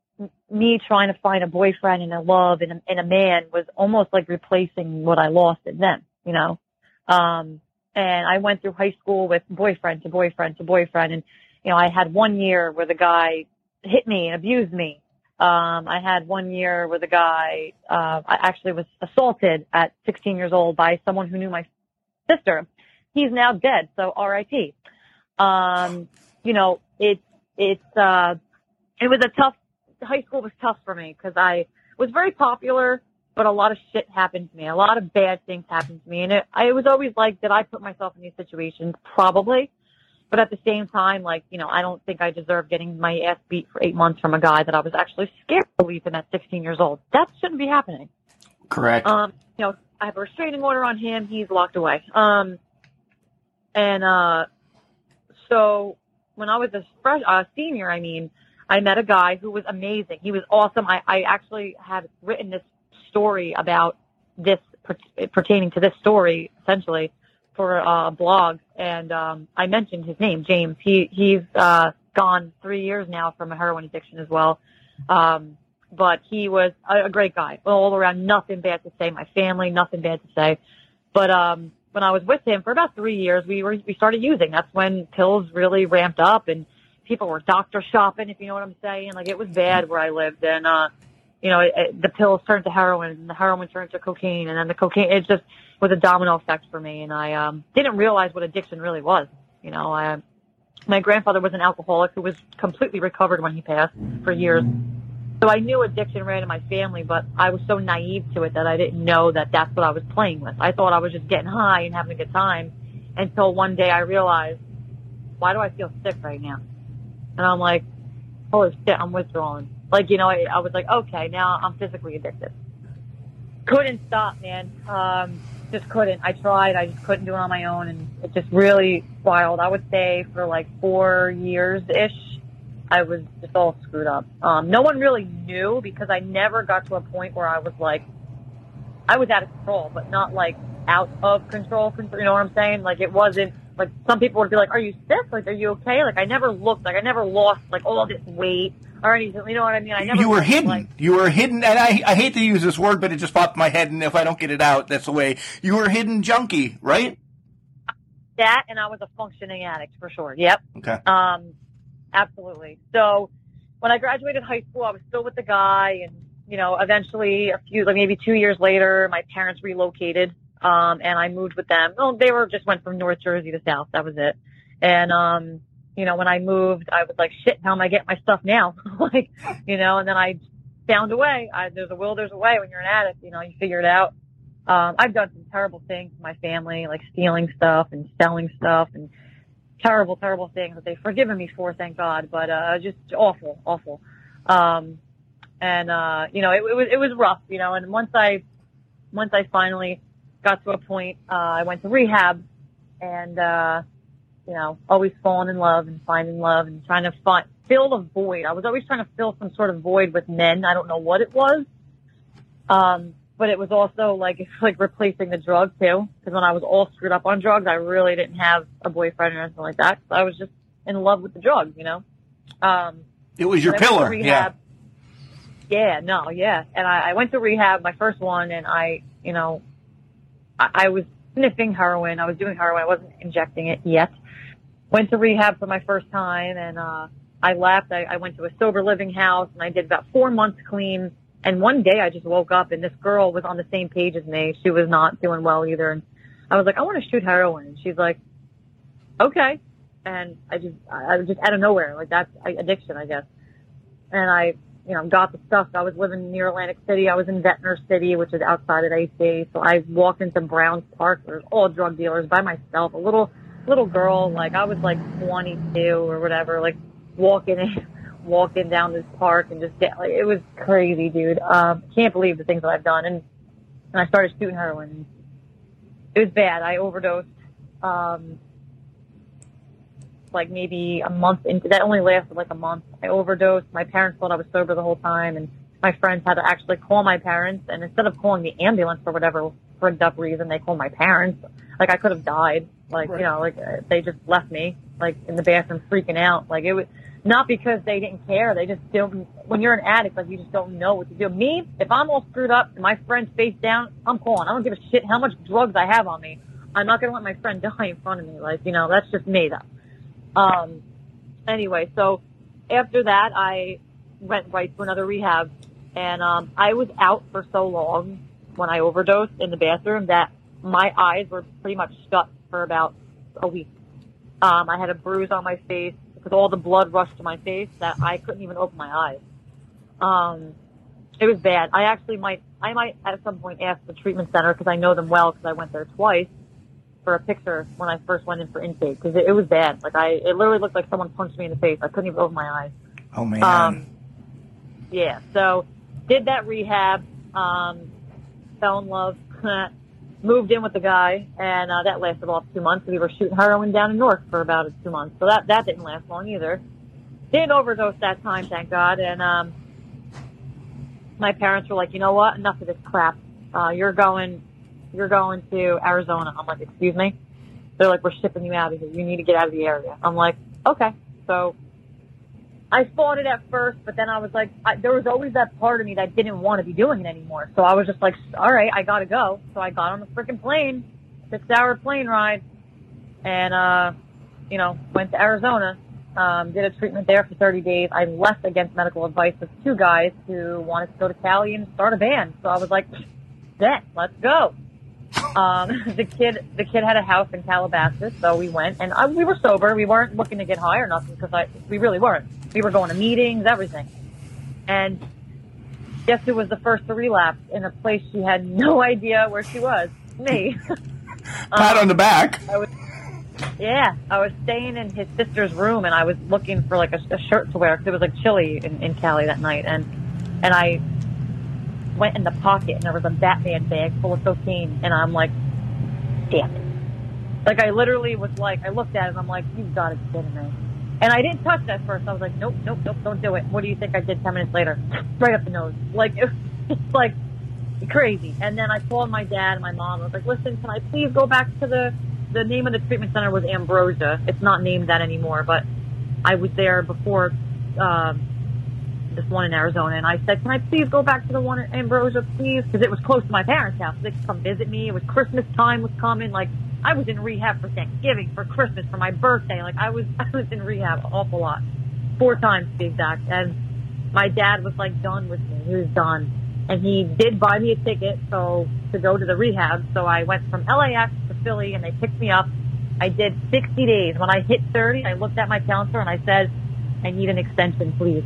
me trying to find a boyfriend and a love and a, and a man was almost like replacing what I lost in them, you know? Um, and I went through high school with boyfriend to boyfriend to boyfriend. And, you know, I had one year where the guy hit me and abused me. Um, I had one year where the guy, uh, I actually was assaulted at 16 years old by someone who knew my sister. He's now dead. So RIP. Um, you know, it's, it's, uh, it was a tough, high school was tough for me because I was very popular, but a lot of shit happened to me. A lot of bad things happened to me. And it, I was always like, did I put myself in these situations? Probably. But at the same time, like, you know, I don't think I deserve getting my ass beat for eight months from a guy that I was actually scared to leave him at 16 years old. That shouldn't be happening. Correct. Um, you know, I have a restraining order on him. He's locked away. Um, and, uh, so when I was a fresh, uh, senior, I mean, I met a guy who was amazing. He was awesome. I, I actually had written this story about this per- pertaining to this story essentially for a blog and um I mentioned his name, James. He he's uh gone three years now from a heroin addiction as well. Um but he was a, a great guy. All around nothing bad to say. My family, nothing bad to say. But um when I was with him for about three years we were we started using. That's when pills really ramped up and people were doctor shopping, if you know what I'm saying. Like it was bad where I lived, and uh, you know, it, it, the pills turned to heroin, and the heroin turned to cocaine, and then the cocaine. It just was a domino effect for me, and I um, didn't realize what addiction really was. You know, I, my grandfather was an alcoholic who was completely recovered when he passed for years. So I knew addiction ran in my family, but I was so naive to it that I didn't know that that's what I was playing with. I thought I was just getting high and having a good time until one day I realized, why do I feel sick right now? And I'm like, holy shit, I'm withdrawing. Like, you know, I, I was like, okay, now I'm physically addicted. Couldn't stop, man. Um, just couldn't. I tried. I just couldn't do it on my own. And it just really spiraled. I would say for like four years ish, I was just all screwed up. Um, no one really knew because I never got to a point where I was like, I was out of control, but not like out of control you know what I'm saying? Like it wasn't like some people would be like, "Are you sick? Like, are you okay?" Like I never looked, like I never lost like all this weight or anything. You know what I mean? I never. you were hidden. Like, you were hidden, and I, I hate to use this word, but it just popped in my head, and if I don't get it out, that's the way. You were hidden junkie, right? that, and I was a functioning addict for sure. Yep. Okay. Um, absolutely. So when I graduated high school, I was still with the guy, and you know, eventually, a few, like maybe two years later, my parents relocated Um, and I moved with them. Well, they were just went from North Jersey to South. That was it. And, um, you know, when I moved, I was like, shit, how am I getting my stuff now? like, you know, and then I found a way. I, there's a will, there's a way when you're an addict, you know, you figure it out. Um, I've done some terrible things to my family, like stealing stuff and selling stuff and terrible, terrible things that they've forgiven me for, thank God. But, uh, just awful, awful. Um, and, uh, you know, it, it was, it was rough, you know, and once I, once I finally got to a point, uh, I went to rehab and, uh, you know, always falling in love and finding love and trying to find, fill a void. I was always trying to fill some sort of void with men. I don't know what it was. Um, but it was also like, it's like replacing the drug too. Cause when I was all screwed up on drugs, I really didn't have a boyfriend or anything like that. So I was just in love with the drugs, you know? Um, It was your pillar. Yeah. Yeah, no, yeah. And I, I went to rehab, my first one, and I, you know, I, I was sniffing heroin. I was doing heroin. I wasn't injecting it yet. Went to rehab for my first time, and uh, I left. I, I went to a sober living house, and I did about four months clean. And one day, I just woke up, and this girl was on the same page as me. She was not doing well either, and I was like, I want to shoot heroin. And she's like, okay. And I just, I was just out of nowhere. Like that's addiction, I guess. And I, you know, got the stuff. I was living near Atlantic City. I was in Ventnor City, which is outside of AC. So I walked into Browns Park. There's all drug dealers by myself. A little, little girl, like I was like 22 or whatever, like walking in, walking down this park and just get, like, it was crazy, dude. Um, can't believe the things that I've done. And, and I started shooting heroin. It was bad. I overdosed. Um, like maybe a month into that only lasted like a month. I overdosed. My parents thought I was sober the whole time and my friends had to actually call my parents and instead of calling the ambulance for whatever frigged up reason, they called my parents. Like I could have died. Like, you know, like uh, they just left me like in the bathroom freaking out. Like it was not because they didn't care. They just don't, when you're an addict, like you just don't know what to do. Me, if I'm all screwed up and my friend's face down, I'm calling. I don't give a shit how much drugs I have on me. I'm not going to let my friend die in front of me. Like, you know, that's just me though. Um, anyway, so after that, I went right to another rehab, and um, I was out for so long when I overdosed in the bathroom that my eyes were pretty much shut for about a week. Um, I had a bruise on my face because all the blood rushed to my face that I couldn't even open my eyes. Um, it was bad. I actually might, I might at some point ask the treatment center because I know them well because I went there twice for a picture when I first went in for intake because it, it was bad. Like I, it literally looked like someone punched me in the face. I couldn't even open my eyes. Oh man. Um, yeah. So did that rehab. Um, fell in love. Moved in with the guy, and uh, that lasted about two months. We were shooting heroin down in North for about two months, so that that didn't last long either. Didn't overdose that time, thank God. And um, my parents were like, you know what? Enough of this crap. Uh, you're going, you're going to Arizona. I'm like, excuse me. They're like, we're shipping you out of here. You need to get out of the area. I'm like, okay. So I fought it at first, but then I was like, I, there was always that part of me that didn't want to be doing it anymore. So I was just like, all right, I gotta go. So I got on the freaking plane, six hour plane ride, and uh, you know, went to Arizona. Um, did a treatment there for 30 days. I left against medical advice with two guys who wanted to go to Cali and start a band. So I was like, bet, let's go. Um, the kid, the kid had a house in Calabasas, so we went, and I, we were sober. We weren't looking to get high or nothing because I, we really weren't. We were going to meetings, everything. And guess who was the first to relapse in a place she had no idea where she was? Me. Pat on the back. I was, yeah, I was staying in his sister's room, and I was looking for like a, a shirt to wear because it was like chilly in, in Cali that night, and and I went in the pocket and there was a Batman bag full of cocaine, and I'm like, damn it. Like I literally was like, I looked at it and I'm like, you've got to be kidding me. And I didn't touch that first. I was like, nope, nope, nope, don't do it. What do you think I did 10 minutes later? right up the nose. Like, it was just like crazy. And then I called my dad and my mom. I was like, listen, can I please go back to the, the name of the treatment center was Ambrosia. It's not named that anymore, but I was there before, um, this one in Arizona, and I said, "Can I please go back to the one in Ambrosia, please?" Because it was close to my parents' house. They could come visit me. It was Christmas time was coming. Like I was in rehab for Thanksgiving, for Christmas, for my birthday. Like I was, I was in rehab an awful lot, four times to be exact. And my dad was like done with me. He was done. and he did buy me a ticket so to go to the rehab. So I went from LAX to Philly, and they picked me up. I did 60 days. When I hit 30, I looked at my counselor and I said, "I need an extension, please."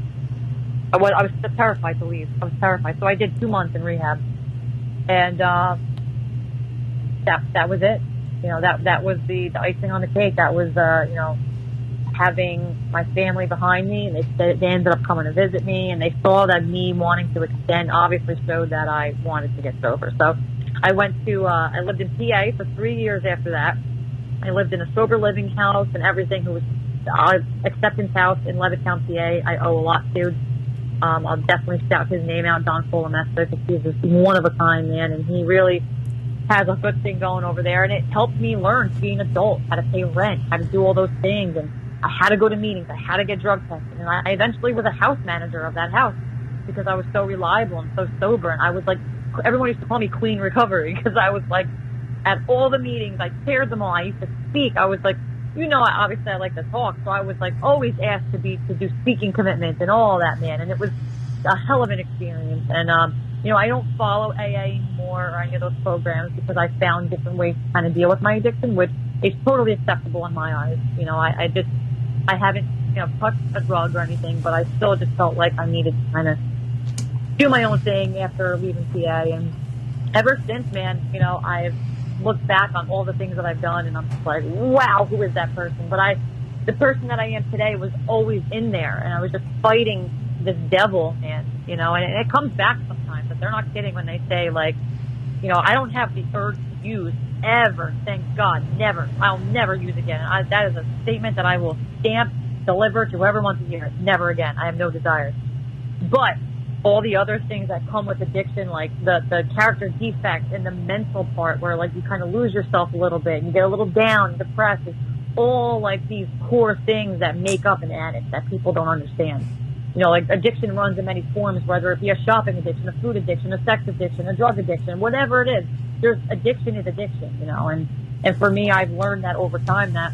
I was, I was terrified to leave. I was terrified. So I did two months in rehab, and uh, that that was it. You know that that was the, the icing on the cake. That was uh, you know having my family behind me. And they they ended up coming to visit me, and they saw that me wanting to extend obviously showed that I wanted to get sober. So I went to uh, I lived in PA for three years after that. I lived in a sober living house and everything. Who was uh, acceptance house in Levittown, PA. I owe a lot to. Um, I'll definitely shout his name out, Don Folamesta, because he's just one of a kind man, and he really has a good thing going over there. And it helped me learn to be an adult, how to pay rent, how to do all those things, and I had to go to meetings, I had to get drug tested, and I eventually was a house manager of that house because I was so reliable and so sober, and I was like, everyone used to call me Queen Recovery because I was like, at all the meetings, I chaired them all. I used to speak. I was like you know, obviously I like to talk, so I was like always asked to be to do speaking commitments and all that, man. And it was a hell of an experience. And um, you know, I don't follow AA anymore or any of those programs because I found different ways to kind of deal with my addiction, which is totally acceptable in my eyes. You know, I, I just I haven't you know touched a drug or anything, but I still just felt like I needed to kind of do my own thing after leaving PA. And ever since, man, you know, I've look back on all the things that I've done and I'm just like, wow, who is that person? But I, the person that I am today was always in there and I was just fighting this devil, man, you know, and it, comes back sometimes, but they're not kidding when they say like, you know, I don't have the urge to use ever. Thank God, never. I'll never use again. I, that is a statement that I will stamp, deliver to whoever wants to hear it. Never again. I have no desire. But all the other things that come with addiction, like the, the character defects and the mental part where like you kind of lose yourself a little bit, you get a little down, depressed. It's all like these core things that make up an addict that people don't understand. You know, like addiction runs in many forms, whether it be a shopping addiction, a food addiction, a sex addiction, a drug addiction, whatever it is. There's addiction is addiction, you know, and, and for me, I've learned that over time that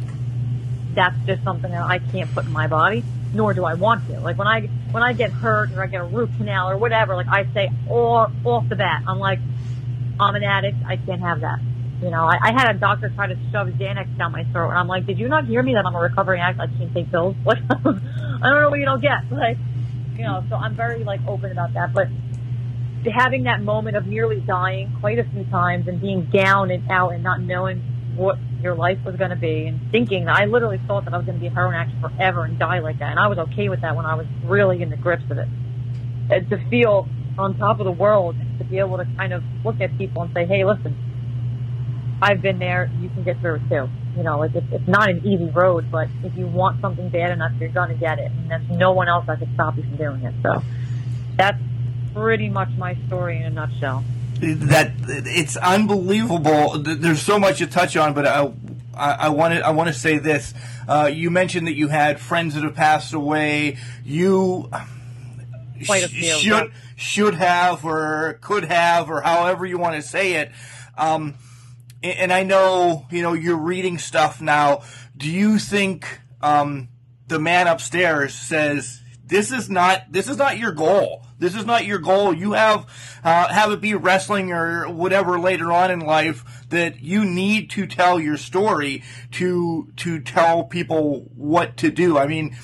that's just something that I can't put in my body nor do I want to. Like when I when I get hurt or I get a root canal or whatever, like I say all off the bat, I'm like, I'm an addict. I can't have that. You know, I, I had a doctor try to shove Xanax down my throat, and I'm like, did you not hear me that I'm a recovering addict? I can't take pills. What? I don't know what you don't get. Like, you know, so I'm very like open about that. But having that moment of nearly dying quite a few times and being down and out and not knowing what your life was going to be and thinking I literally thought that I was going to be a heroin addict forever and die like that. And I was okay with that when I was really in the grips of it. And to feel on top of the world, to be able to kind of look at people and say, hey, listen, I've been there. You can get through it too. You know, it's, it's not an easy road, but if you want something bad enough, you're going to get it. And there's no one else that can stop you from doing it. So that's pretty much my story in a nutshell that it's unbelievable. There's so much to touch on, but I, I, want to I want to say this. Uh, you mentioned that you had friends that have passed away. You few, should yeah. should have or could have or however you want to say it. Um, and, and I know you know you're reading stuff now. Do you think um, the man upstairs says this is not this is not your goal? This is not your goal. You have uh, have it be wrestling or whatever later on in life that you need to tell your story to to tell people what to do. I mean,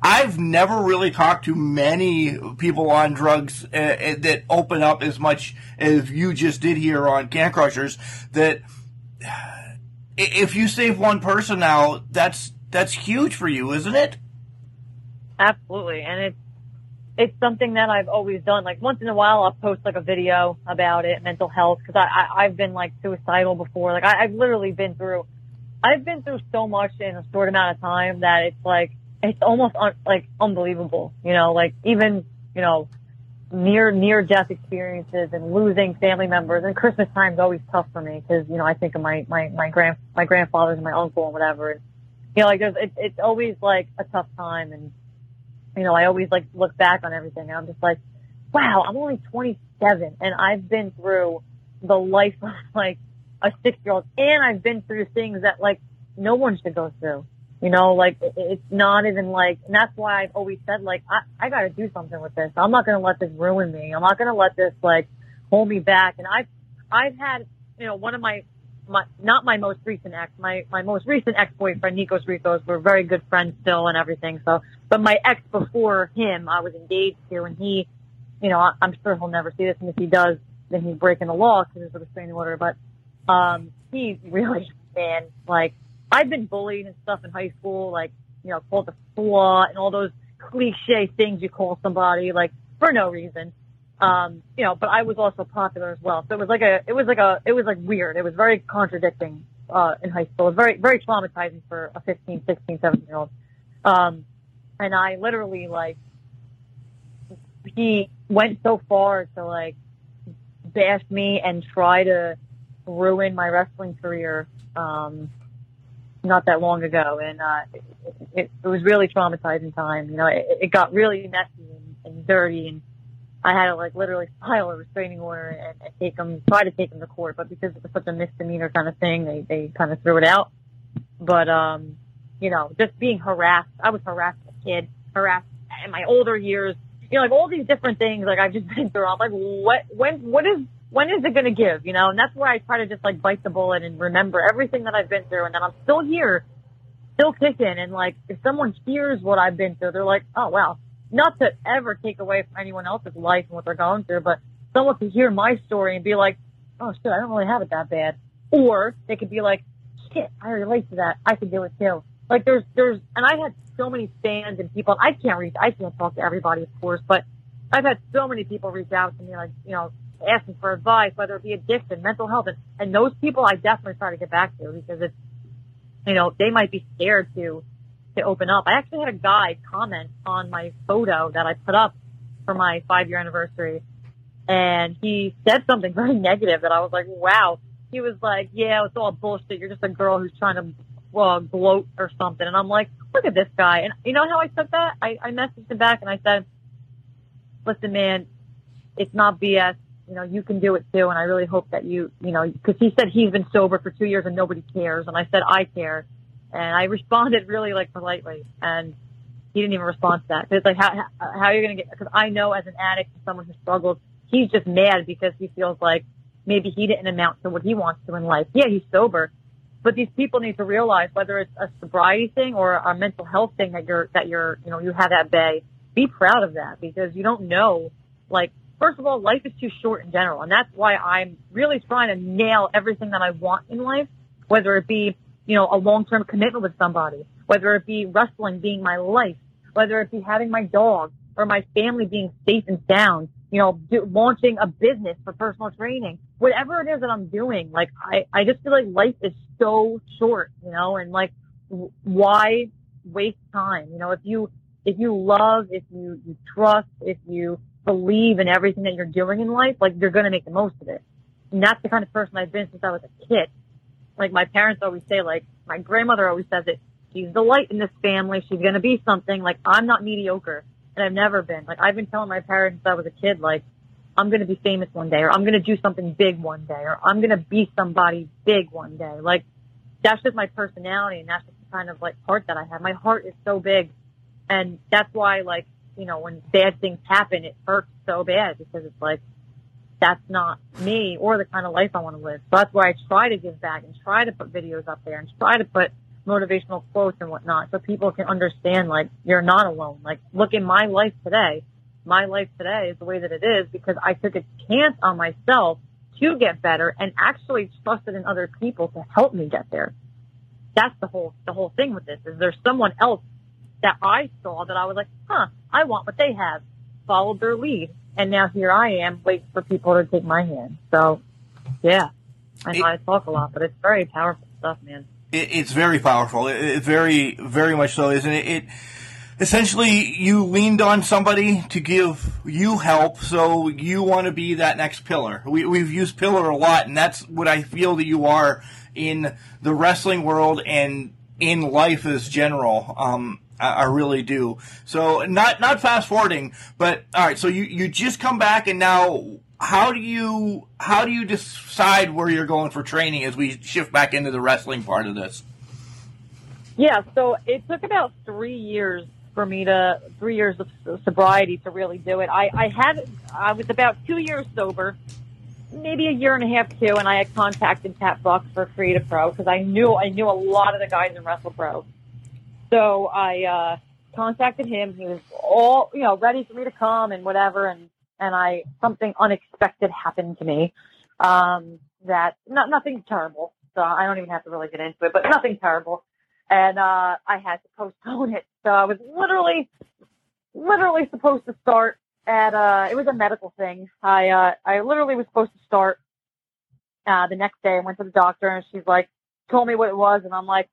I've never really talked to many people on drugs uh, uh, that open up as much as you just did here on Can Crushers. That if you save one person now, that's that's huge for you, isn't it? Absolutely, and it's it's something that I've always done. Like once in a while, I'll post like a video about it, mental health, because I, I I've been like suicidal before. Like I, I've literally been through, I've been through so much in a short amount of time that it's like it's almost un, like unbelievable. You know, like even you know near near death experiences and losing family members. And Christmas time's always tough for me because you know I think of my my my grand my grandfathers and my uncle and whatever. And, you know, like there's it's it's always like a tough time and you know, I always like look back on everything and I'm just like, wow, I'm only 27 and I've been through the life of like a six year old and I've been through things that like no one should go through. You know, like it- it's not even like, and that's why I've always said like, I, I got to do something with this. I'm not to let this ruin me. I'm not to let this like hold me back. And I've, I've had, you know, one of my, my, not my most recent ex, my, my most recent ex-boyfriend, Nikos Ricos, we're very good friends still and everything. So, but my ex before him, I was engaged to and he, you know, I, I'm sure he'll never see this. And if he does, then he's breaking the law because there's a restraining order. But, um, he really, man, like, I've been bullied and stuff in high school, like, you know, called a slut and all those cliche things you call somebody, like, for no reason. Um, you know, but I was also popular as well. So it was like a, it was like a, it was like weird. It was very contradicting, uh, in high school. It was very, very traumatizing for a 15, 16, 17 year old. Um, and I literally like, he went so far to like bash me and try to ruin my wrestling career. Um, not that long ago, and uh, it, it, was really traumatizing time. You know, it, it got really messy and, and dirty, and I had to like literally file a restraining order and, and take them, try to take him to court. But because it was such a misdemeanor kind of thing, they they kind of threw it out. But um, you know, just being harassed. I was harassed kid, harassed in my older years. You know, like all these different things. Like I've just been through. I'm like, what? When? What is? When is it going to give? You know, and that's where I try to just like bite the bullet and remember everything that I've been through, and that I'm still here, still kicking. And like, if someone hears what I've been through, they're like, oh wow. Not to ever take away from anyone else's life and what they're going through, but someone to hear my story and be like, oh shit, I don't really have it that bad. Or they could be like, shit, I relate to that. I could do it too. Like there's, there's, and I had so many fans and people. I can't reach, I can't talk to everybody, of course, but I've had so many people reach out to me, like, you know, asking for advice, whether it be addiction, mental health, and, and those people I definitely try to get back to because it's, you know, they might be scared to, to open up. I actually had a guy comment on my photo that I put up for my five year anniversary and he said something very negative that I was like, wow. He was like, yeah, it's all bullshit. You're just a girl who's trying to well, gloat or something. And I'm like, look at this guy. And you know how I took that? I, I messaged him back and I said, listen, man, it's not BS. You know, you can do it too. And I really hope that you, you know, cause he said he's been sober for two years and nobody cares. And I said, I care. And I responded really like politely and he didn't even respond to that. Cause it's like, how, how, are you going to get, cause I know as an addict someone who struggles, he's just mad because he feels like maybe he didn't amount to what he wants to in life. Yeah, he's sober, but these people need to realize whether it's a sobriety thing or a mental health thing that you're, that you're, you know, you have at bay, be proud of that because you don't know, like, first of all, life is too short in general. And that's why I'm really trying to nail everything that I want in life, whether it be, you know, a long-term commitment with somebody, whether it be wrestling being my life, whether it be having my dog or my family being safe and sound, you know, do, launching a business for personal training, whatever it is that I'm doing. Like, I, I just feel like life is so short, you know, and like, w- why waste time? You know, if you, if you love, if you, you trust, if you believe in everything that you're doing in life, like you're going to make the most of it. And that's the kind of person I've been since I was a kid. Like my parents always say, like my grandmother always says it, she's the light in this family. She's going to be something. Like I'm not mediocre and I've never been. Like I've been telling my parents since I was a kid, like I'm going to be famous one day or I'm going to do something big one day or I'm going to be somebody big one day. Like that's just my personality and that's just the kind of like heart that I have. My heart is so big and that's why like, you know, when bad things happen, it hurts so bad because it's like, that's not me or the kind of life I want to live. So that's why I try to give back and try to put videos up there and try to put motivational quotes and whatnot so people can understand like you're not alone. Like look in my life today. My life today is the way that it is because I took a chance on myself to get better and actually trusted in other people to help me get there. That's the whole, the whole thing with this is there's someone else that I saw that I was like, huh, I want what they have. Followed their lead. And now here I am waiting for people to take my hand. So yeah, I know I talk a lot, but it's very powerful stuff, man it, it's very powerful. It, it's very, very much so, isn't it? It essentially you leaned on somebody to give you help, so you want to be that next pillar. We, we've used pillar a lot, and that's what I feel that you are in the wrestling world and in life as general. Um, I, I really do. So not not fast forwarding, but all right. So you you just come back, and now how do you how do you decide where you're going for training as we shift back into the wrestling part of this? Yeah, so it took about three years for me to three years of sobriety to really do it. I, I had I was about two years sober, maybe a year and a half too, and I had contacted Pat Buck for Create A Pro because I knew I knew a lot of the guys in Wrestle Pro. So I uh, contacted him. He was all you know ready for me to come and whatever, and and I something unexpected happened to me. Um, that not nothing terrible. So I don't even have to really get into it, but nothing terrible. And uh, I had to postpone it. So I was literally, literally supposed to start at uh, it was a medical thing. I uh, I literally was supposed to start uh, the next day. I went to the doctor, and she's like, told me what it was, and I'm like,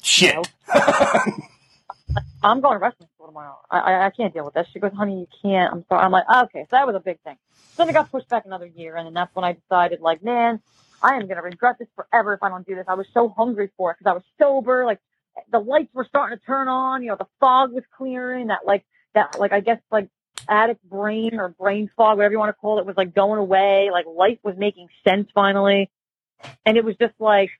shit. I'm going to wrestling school tomorrow. I, I, I can't deal with this. She goes, honey, you can't. I'm sorry. I'm like, okay, so that was a big thing. Then it got pushed back another year, and then that's when I decided, like, man, I am going to regret this forever if I don't do this. I was so hungry for it because I was sober. Like, the lights were starting to turn on. You know, the fog was clearing. That, like, that, like, I guess, like, addict brain or brain fog, whatever you want to call it, was like going away. Like, life was making sense finally. And it was just like,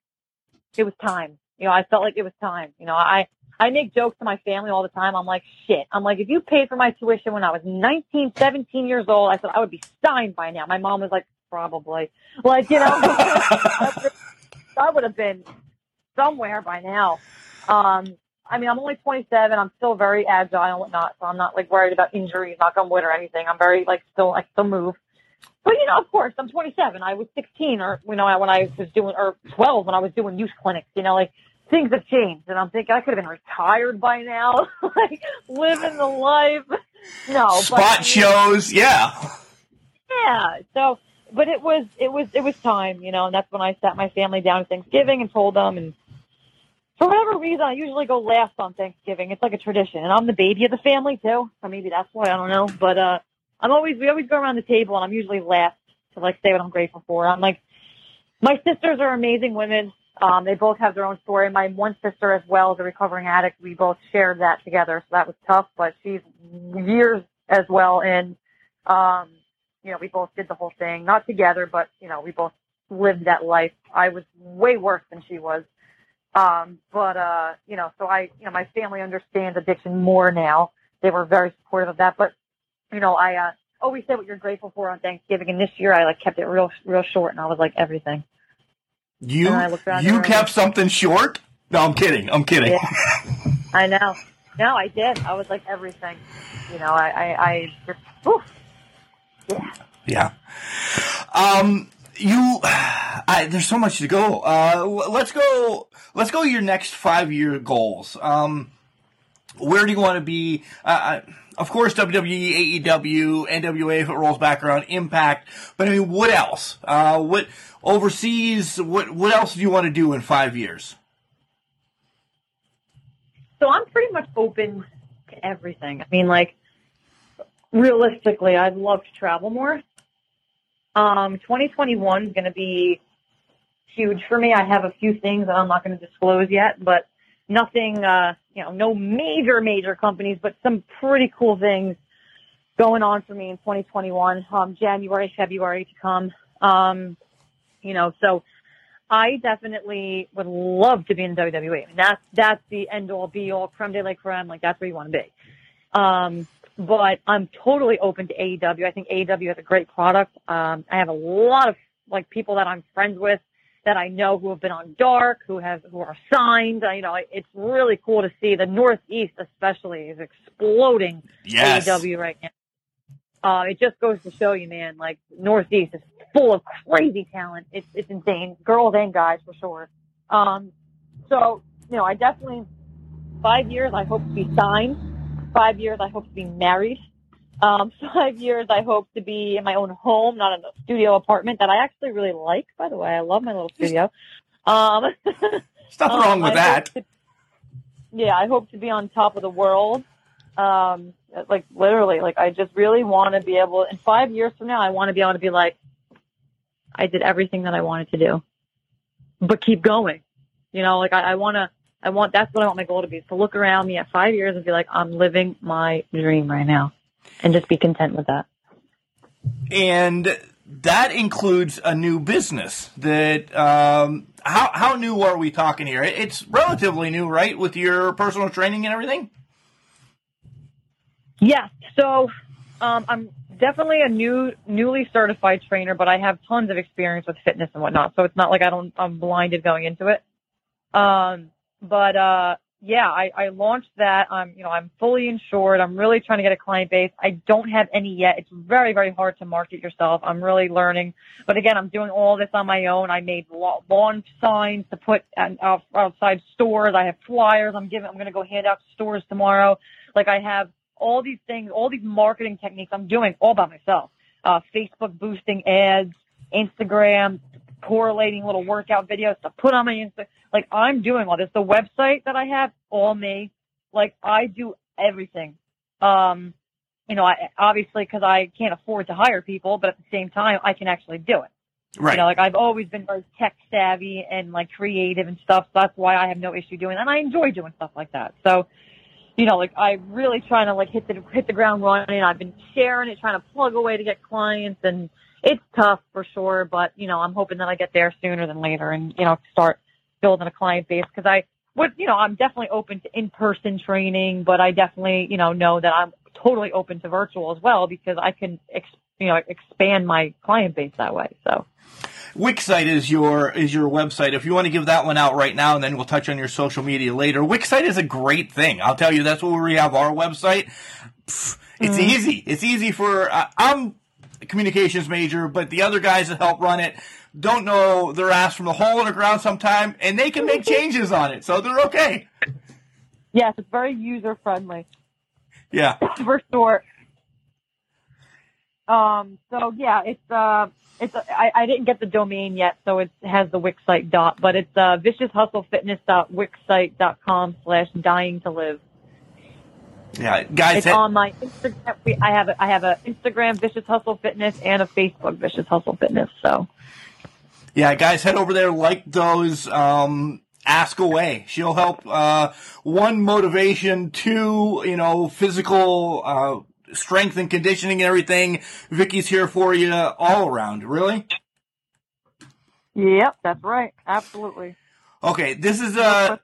it was time. You know, I felt like it was time. You know, I, I make jokes to my family all the time. I'm like, shit. I'm like, if you paid for my tuition when I was 19, 17 years old, I said I would be signed by now. My mom was like, probably. Like, you know, I would have been somewhere by now. Um, I mean, I'm only 27. I'm still very agile and whatnot, so I'm not like worried about injuries, knock on wood or anything. I'm very like still, I still move. But you know, of course, I'm 27. I was 16, or you know, when I was doing, or 12 when I was doing youth clinics. You know, like things have changed, and I'm thinking I could have been retired by now, like living the life. No, Spot but, shows, yeah. Yeah. So, but it was it was it was time, you know, and that's when I sat my family down at Thanksgiving and told them. And for whatever reason, I usually go last on Thanksgiving. It's like a tradition, and I'm the baby of the family too. So maybe that's why I don't know. But uh, I'm always we always go around the table, and I'm usually last to like say what I'm grateful for. I'm like, my sisters are amazing women. Um, they both have their own story. My one sister, as well as a recovering addict, we both shared that together, so that was tough. But she's years as well and Um, you know, we both did the whole thing, not together, but you know, we both lived that life. I was way worse than she was. Um, but uh, you know, so I, you know, my family understands addiction more now. They were very supportive of that. But you know, I uh, always say what you're grateful for on Thanksgiving, and this year I like kept it real, real short, and I was like everything. You And I looked around you kept something short? No, I'm kidding. I'm kidding. Yeah. I know. No, I did. I was like everything. You know, I, I, I just, oof. yeah. Yeah. Um, you, I, there's so much to go. Uh, let's go. Let's go. Your next five year goals. Um, where do you want to be? Uh, of course, WWE, AEW, NWA if it rolls back around, Impact. But I mean, what else? Uh, what overseas? What what else do you want to do in five years? So I'm pretty much open to everything. I mean, like, realistically, I'd love to travel more. Um, 2021 is going to be huge for me. I have a few things that I'm not going to disclose yet, but nothing, uh, you know, no major, major companies, but some pretty cool things going on for me in 2021, um, January, February to come. Um, you know, so I definitely would love to be in WWE. I mean, that's, that's the end all be all creme de la creme. Like that's where you want to be. Um, but I'm totally open to AEW. I think AEW has a great product. Um, I have a lot of like people that I'm friends with that I know who have been on Dark, who have who are signed. You know, it's really cool to see the Northeast, especially, is exploding Yes. AEW right now. Uh, it just goes to show you, man. Like Northeast is full of crazy talent. It's it's insane, girls and guys for sure. Um, so you know, I definitely five years. I hope to be signed. Five years. I hope to be married. Um, five years. I hope to be in my own home, not in a studio apartment that I actually really like. By the way, I love my little studio. Um, There's nothing um, wrong with that. to- yeah, I hope to be on top of the world. Um, like literally, like I just really want to be able. In five years from now, I want to be able to be like, I did everything that I wanted to do, but keep going. You know, like I, I want to. I want that's what I want my goal to be is to look around me at five years and be like, I'm living my dream right now, and just be content with that. And that includes a new business. That um, how how new are we talking here? It's relatively new, right? With your personal training and everything. Yes. So um, I'm definitely a new, newly certified trainer, but I have tons of experience with fitness and whatnot. So it's not like I don't, I'm blinded going into it. Um, but, uh, yeah, I, I launched that. I'm, you know, I'm fully insured. I'm really trying to get a client base. I don't have any yet. It's very, very hard to market yourself. I'm really learning. But again, I'm doing all this on my own. I made lawn signs to put outside stores. I have flyers. I'm giving, I'm going to go hand out to stores tomorrow. Like I have all these things, all these marketing techniques I'm doing all by myself. Uh, Facebook boosting ads, Instagram, correlating little workout videos to put on my Insta. Like I'm doing all this. The website that I have, all me. Like I do everything. Um, you know, I obviously because I can't afford to hire people, but at the same time, I can actually do it. Right. You know, like I've always been very tech savvy and like creative and stuff. So that's why I have no issue doing that. And I enjoy doing stuff like that. So, you know, like I'm really trying to like hit the hit the ground running. I've been sharing it, trying to plug away to get clients, and it's tough for sure. But you know, I'm hoping that I get there sooner than later, and you know, start building a client base because I would, you know, I'm definitely open to in-person training, but I definitely, you know, know that I'm totally open to virtual as well because I can, ex- you know, expand my client base that way. So. Wixsite is your is your website. If you want to give that one out right now, and then we'll touch on your social media later. Wixsite is a great thing. I'll tell you, that's where we have our website. It's mm. easy. It's easy for uh, I'm communications major, but the other guys that help run it don't know their ass from the hole in the ground sometime, and they can make changes on it, so they're okay. Yes, it's very user friendly. Yeah, for sure. Um. So yeah, it's uh it's I, I didn't get the domain yet, so it has the Wix site dot, but it's uh, com slash dying to live. Yeah, guys. It's on my Instagram. I have a, I have a Instagram Vicious Hustle Fitness and a Facebook Vicious Hustle Fitness. So. Yeah, guys, head over there, like those. Um, ask away. She'll help. Uh, one motivation, two, you know, physical. Uh, strength and conditioning and everything. Vicky's here for you all around. Really? Yep, that's right. Absolutely. Okay, this is uh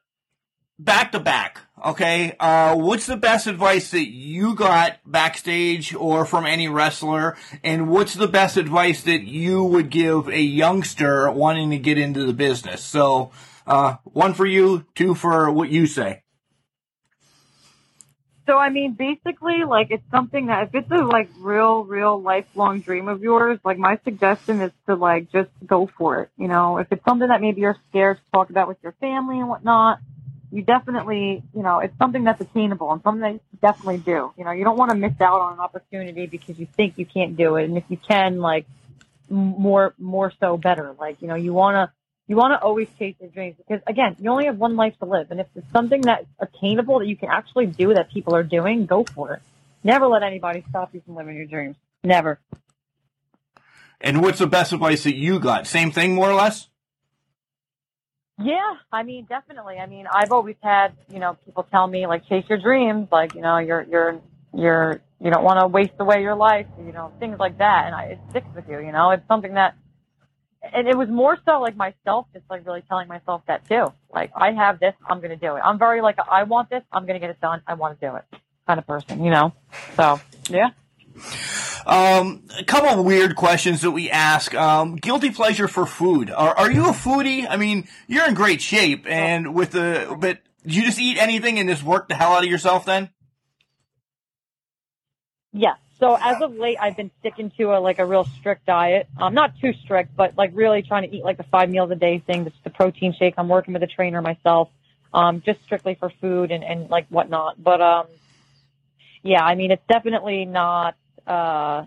back to back. Okay, uh, what's the best advice that you got backstage or from any wrestler, and what's the best advice that you would give a youngster wanting to get into the business? So, uh, one for you, two for what you say. So I mean, basically, like it's something that if it's a like real, real lifelong dream of yours, like my suggestion is to like just go for it. You know, if it's something that maybe you're scared to talk about with your family and whatnot, you definitely, you know, it's something that's attainable and something that you definitely do. You know, you don't want to miss out on an opportunity because you think you can't do it, and if you can, like more, more so better. Like you know, you want to you want to always chase your dreams because again, you only have one life to live. And if it's something that's attainable that you can actually do that people are doing, go for it. Never let anybody stop you from living your dreams. Never. And what's the best advice that you got? Same thing, more or less? Yeah, I mean, definitely. I mean, I've always had, you know, people tell me like chase your dreams, like, you know, you're you're you're you don't want to waste away your life, you know, things like that. And I, it sticks with you, you know. It's something that and it was more so like myself, just like really telling myself that too. Like, I have this, I'm going to do it. I'm very like, I want this, I'm going to get it done, I want to do it kind of person, you know? So, yeah. Um, a couple of weird questions that we ask. Um, guilty pleasure for food. Are, are you a foodie? I mean, you're in great shape, and with the, but do you just eat anything and just work the hell out of yourself then? Yes. So as of late, I've been sticking to a like a real strict diet. Um, not too strict, but like really trying to eat like the five meals a day thing. Just the protein shake. I'm working with a trainer myself, um, just strictly for food and and like whatnot. But um, yeah, I mean it's definitely not uh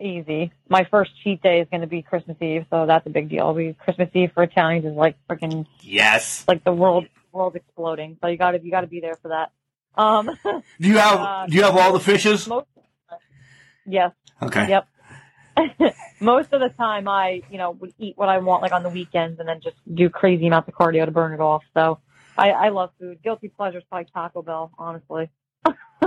easy. My first cheat day is going to be Christmas Eve, so that's a big deal. We Christmas Eve for Italians is like freaking yes, like the world world exploding. So you got to you got to be there for that. Um, do you have uh, do you have all the fishes? Most, Yes. Okay. Yep. Most of the time, I you know would eat what I want like on the weekends, and then just do crazy amounts of cardio to burn it off. So I, I love food. Guilty pleasure is probably Taco Bell, honestly.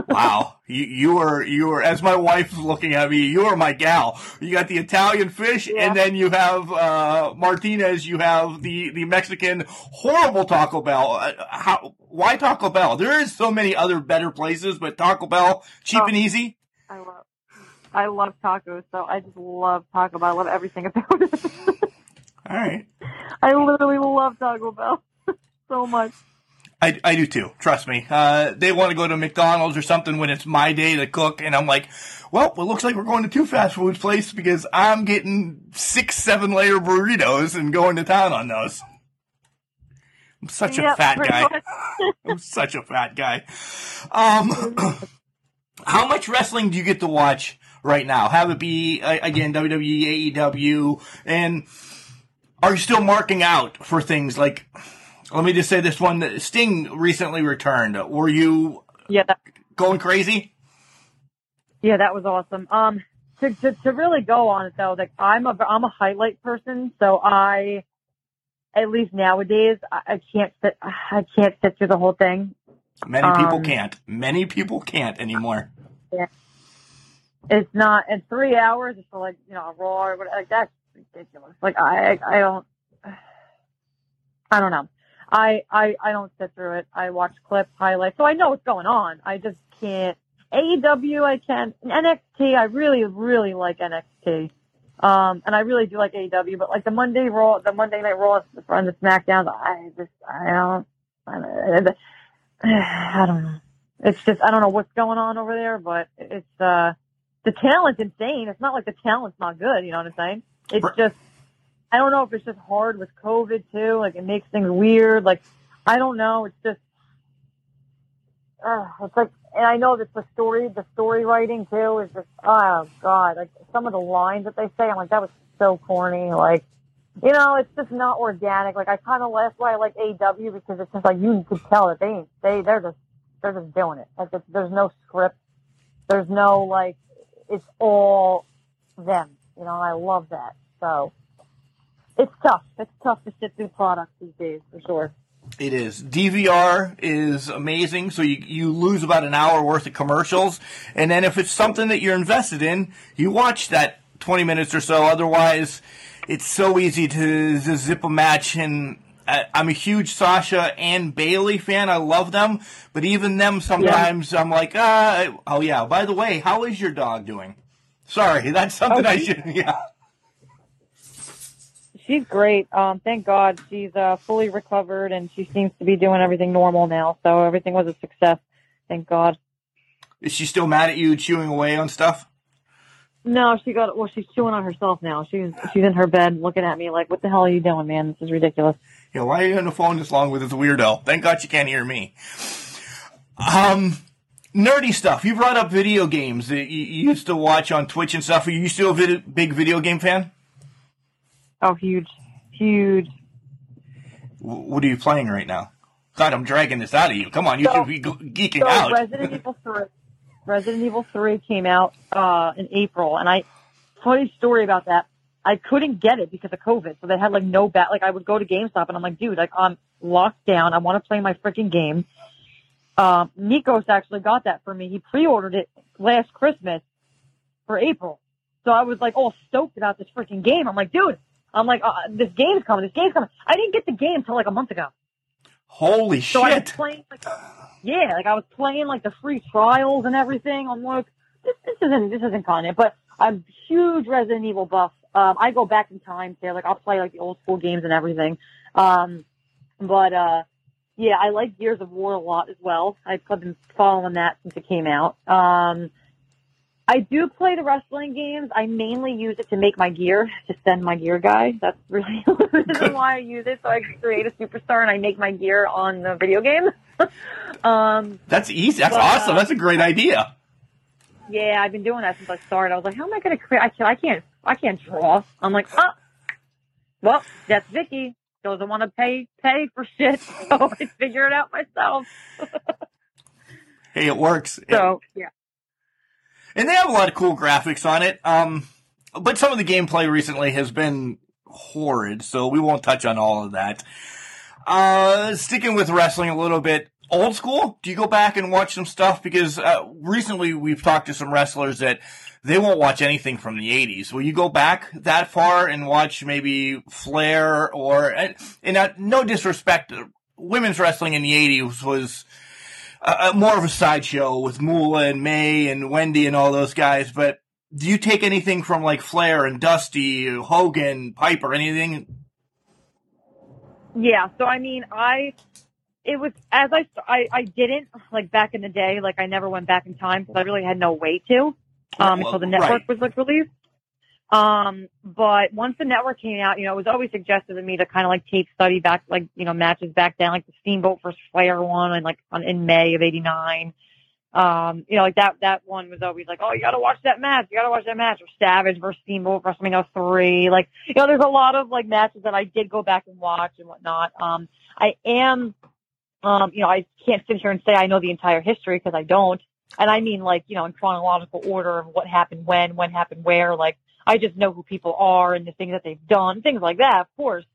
Wow, you you are you are as my wife's looking at me. You are my gal. You got the Italian fish, Yeah. and then you have uh, Martinez. You have the the Mexican horrible Taco Bell. Uh, how? Why Taco Bell? There is so many other better places, but Taco Bell cheap Oh. and easy. I love, I love tacos, so I just love Taco Bell. I love everything about it. All right. I literally love Taco Bell so much. I, I do too. Trust me. Uh, they want to go to McDonald's or something when it's my day to cook, and I'm like, well, it looks like we're going to two fast food places because I'm getting six, seven layer burritos and going to town on those. I'm such a fat guy. I'm such a fat guy. Um, how much wrestling do you get to watch right now? Have it be uh, again WWE, AEW, and are you still marking out for things like? Let me just say this one: Sting recently returned. Were you Yeah, that, going crazy? yeah, that was awesome. Um, to, to to really go on it though, like I'm a I'm a highlight person, so I, at least nowadays, I, I can't sit I can't sit through the whole thing. Many people Um, can't. Many people can't anymore. Yeah. It's not in three hours. It's like you know a raw or whatever. Like that's ridiculous. Like I I don't I don't know. I I I don't sit through it. I watch clips, highlights, so I know what's going on. I just can't. AEW, I can. NXT, I really really like NXT. Um, and I really do like AEW, but like the Monday Raw, the Monday Night Raw, and the SmackDowns, I just I don't. I don't, I don't know. It's just I don't know what's going on over there, but it's uh the talent's insane. It's not like the talent's not good. You know what I'm saying? It's just I don't know if it's just hard with COVID too. Like it makes things weird. Like I don't know. It's just uh, it's like, and I know that the story, the story writing too is just oh god. Like some of the lines that they say, I'm like that was so corny. Like you know, it's just not organic. Like I kind of that's why I like AEW because it's just like you could tell that they ain't they they're just they're just doing it. Like there's no script. There's no like it's all them. You know, and I love that. So it's tough. It's tough to sit through products these days for sure. It is. DVR is amazing. So you, you lose about an hour worth of commercials. And then if it's something that you're invested in, you watch that 20 minutes or so. Otherwise, it's so easy to, to zip a match. And I, I'm a huge Sasha and Bailey fan. I love them. But even them, sometimes I'm like, uh, oh yeah, by the way, how is your dog doing? Sorry, that's something Oh, I should, yeah. She's great. Um, thank God she's uh, fully recovered and she seems to be doing everything normal now. So everything was a success. Thank God. Is she still mad at you chewing away on stuff? No, she got well. She's chewing on herself now. She's she's in her bed looking at me like, "What the hell are you doing, man? This is ridiculous." Yeah, why are you on the phone this long with this weirdo? Thank God you can't hear me. Um, nerdy stuff. You brought up video games that you, you used to watch on Twitch and stuff. Are you still a vid- big video game fan? Oh, huge, huge. W- what are you playing right now? God, I'm dragging this out of you. Come on, you So- should be geeking So out. Resident Evil three, Resident Evil three came out uh, in April, and I funny story about that. I couldn't get it because of COVID, so they had like no bat. Like I would go to GameStop, and I'm like, dude, like I'm locked down. I want to play my freaking game. Um, Nikos actually got that for me. He pre-ordered it last Christmas for April, so I was like all stoked about this freaking game. I'm like, dude, I'm like, uh, this game's coming. This game's coming. I didn't get the game until like a month ago. Holy So I was shit! playing like, yeah, like I was playing like the free trials and everything. I'm like, this, this isn't this isn't content, but I'm huge Resident Evil buff. Um, I go back in time too. Like I'll play like the old school games and everything. Um, but uh, yeah, I like Gears of War a lot as well. I've been following that since it came out. Um, I do play the wrestling games. I mainly use it to make my gear, to send my gear guy. That's really the reason why I use it. So I create a superstar and I make my gear on the video game. um, That's easy. That's But, awesome. uh, That's a great idea. yeah, I've been doing that since I started. I was like, how am I going to create? I can't, I can't, I can't draw. I'm like, oh, well, that's Vicky. Doesn't want to pay, pay for shit. So I figure it out myself. Hey, it works. So yeah. And they have a lot of cool graphics on it. Um, but some of the gameplay recently has been horrid, so we won't touch on all of that. Uh, sticking with wrestling a little bit, old school? Do you go back and watch some stuff? Because uh, recently we've talked to some wrestlers that they won't watch anything from the 80s. Will you go back that far and watch maybe Flair or, and, and uh, no disrespect, women's wrestling in the 80s was uh, more of a sideshow with Moolah and Mae and Wendi and all those guys, but do you take anything from like Flair and Dusty, Hogan, Piper, anything? Yeah. So I mean, I it was as I I I didn't like back in the day. Like I never went back in time because I really had no way to um, Well, until the network right. was like released. Um, but once the network came out, you know, it was always suggested to me to kind of like tape study back, like you know, matches back then, like the Steamboat versus Flair one, and like on in May of '89. Um, you know, like that that one was always like, oh, you got to watch that match, you got to watch that match, or Savage versus Steamboat WrestleMania three. Like, you know, there's a lot of like matches that I did go back and watch and whatnot. Um, I am, um, you know, I can't sit here and say I know the entire history because I don't. And I mean like, you know, in chronological order of what happened when, when happened where, like I just know who people are and the things that they've done, things like that, of course.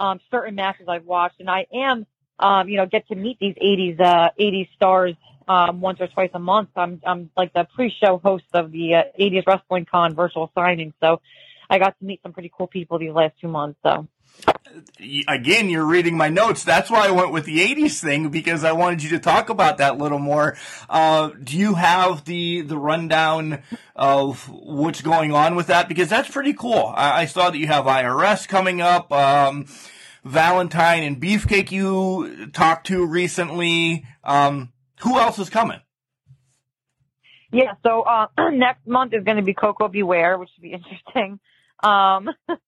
Um, certain matches I've watched and I am, um, you know, get to meet these 80s, uh, 80s stars, um, once or twice a month. I'm, I'm like the pre-show host of the uh, 80s Wrestling Con virtual signing. So I got to meet some pretty cool people these last two months. So. Again, you're reading my notes. That's why I went with the 80s thing because I wanted you to talk about that a little more. Uh, do you have the, the rundown of what's going on with that? Because that's pretty cool. I, I saw that you have IRS coming up. Um, Valentine and Beefcake you talked to recently. Um, who else is coming? Yeah, so uh, next month is going to be Koko B. Ware, which should be interesting. Um,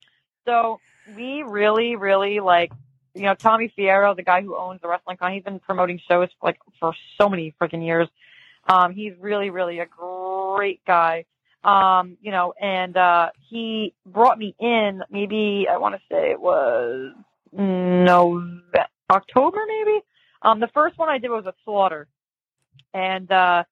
so we really, really like, you know, Tommy Fierro, the guy who owns the wrestling con, he's been promoting shows like for so many freaking years. Um, he's really, really a great guy. Um, you know, and uh, he brought me in. Maybe I want to say it was November, October, maybe. Um, the first one I did was a slaughter, and uh,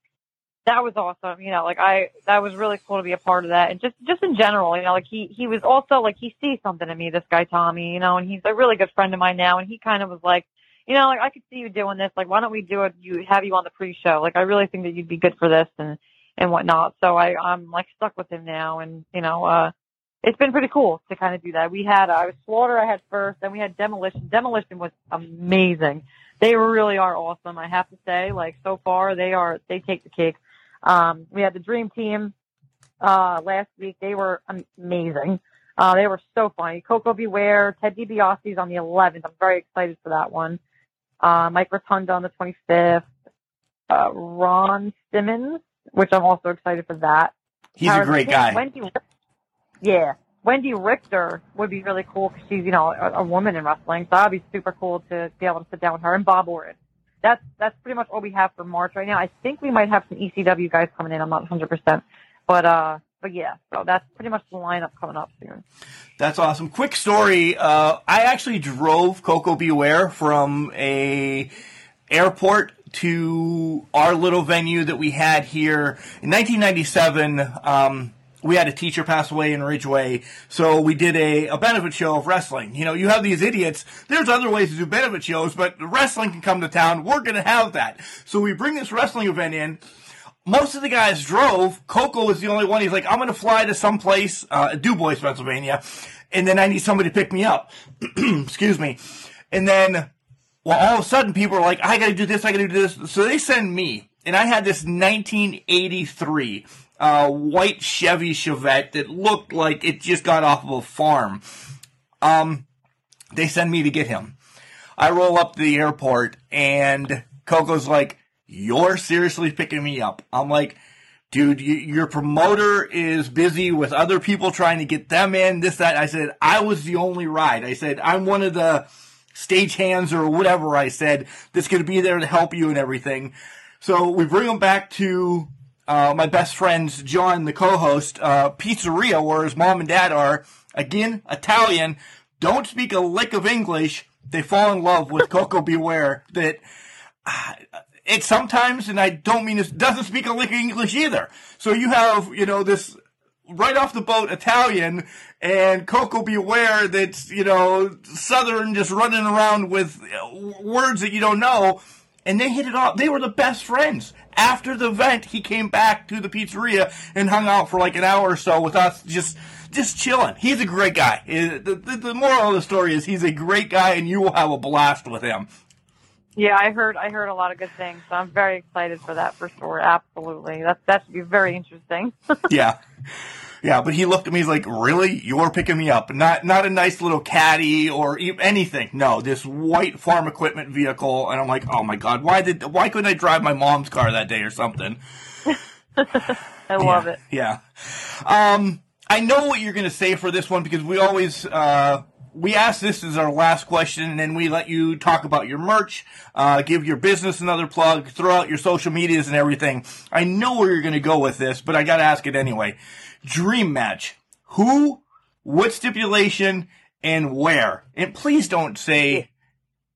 that was awesome. You know, like I, that was really cool to be a part of that. And just, just in general, you know, like he, he was also like, he sees something in me, this guy, Tommy, you know, and he's a really good friend of mine now. And he kind of was like, you know, like I could see you doing this. Like, why don't we do it? You have you on the pre-show. Like, I really think that you'd be good for this and, and whatnot. So I, I'm like stuck with him now. And, you know, uh, it's been pretty cool to kind of do that. We had, uh, I was Slaughter I had first, then we had Demolition. Demolition was amazing. They really are awesome. I have to say, like so far they are, they take the cake. Um, we had the Dream Team uh, last week. They were amazing. Uh, they were so funny. Koko B. Ware, Ted DiBiase's on the 11th. I'm very excited for that one. Uh, Mike Rotunda on the 25th. Uh, Ron Simmons, which I'm also excited for that. He's a great guy. Wendi, yeah, Wendi Richter would be really cool because she's you know a, a woman in wrestling, so that'd be super cool to be able to sit down with her and Bob Orton. That's that's pretty much all we have for March right now. I think we might have some ECW guys coming in. I'm not 100, percent but uh, but yeah, so that's pretty much the lineup coming up soon. That's awesome. Quick story. Uh, I actually drove Koko B. Ware from a airport to our little venue that we had here in 1997. Um, we had a teacher pass away in Ridgway, so we did a, a benefit show of wrestling. You know, you have these idiots. There's other ways to do benefit shows, but wrestling can come to town. We're going to have that. So we bring this wrestling event in most of the guys drove. Koko was the only one. He's like, I'm going to fly to some place, uh, Du Bois, Pennsylvania, and then I need somebody to pick me up. Excuse me. And then, well, all of a sudden, people are like, I got to do this, I got to do this. So they send me, and I had this 1983 uh, white Chevy Chevette that looked like it just got off of a farm. Um, they send me to get him. I roll up to the airport, and Koko's like, you're seriously picking me up. I'm like, dude, you, your promoter is busy with other people trying to get them in, this, that. I said, I was the only ride. I said, I'm one of the stage hands or whatever I said that's going to be there to help you and everything. So we bring him back to uh, my best friend's, John, the co-host, uh, pizzeria where his mom and dad are. Again, Italian. Don't speak a lick of English. They fall in love with Koko B. Ware. That uh, it sometimes, and I don't mean this, doesn't speak a lick of English either. So you have, you know, this right off the boat Italian and Koko B. Ware that's, you know, Southern just running around with uh, words that you don't know. And they hit it off. They were the best friends. After the event, he came back to the pizzeria and hung out for like an hour or so with us, just just chilling. He's a great guy. Uh, The, the, the moral of the story is he's a great guy, and you will have a blast with him. Yeah, I heard I heard a lot of good things, so I'm very excited for that for sure. Absolutely, that that should be very interesting. yeah. Yeah, but he looked at me. He's like, "Really? You're picking me up? Not not a nice little caddy or e- anything. No, this white farm equipment vehicle." And I'm like, "Oh my god, why did why couldn't I drive my mom's car that day or something?" I love yeah, it. Yeah. Um, I know what you're going to say for this one because we always uh, we ask this as our last question, and then we let you talk about your merch, uh, give your business another plug, throw out your social medias and everything. I know where you're going to go with this, but I got to ask it anyway. Dream match. Who? What stipulation? And where? And please don't say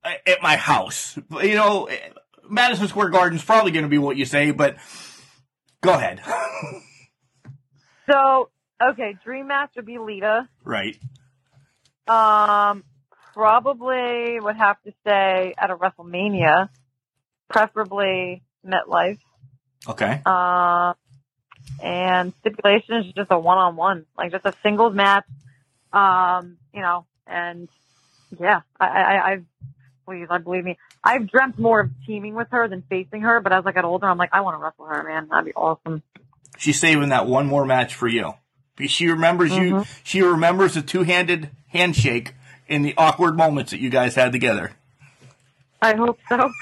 at my house. You know, Madison Square Garden's probably going to be what you say, but go ahead. So okay, dream match would be Lita. right. Um, probably would have to say at a WrestleMania, preferably MetLife. Okay. Uh, and stipulation is just a one-on-one, like just a singles match. Um, you know, and yeah, I, I, I've please, I believe me, I've dreamt more of teaming with her than facing her. But as I got older, I'm like, I want to wrestle her, man. That'd be awesome. She's saving that one more match for you. She remembers you. She remembers the two-handed handshake in the awkward moments that you guys had together. I hope so.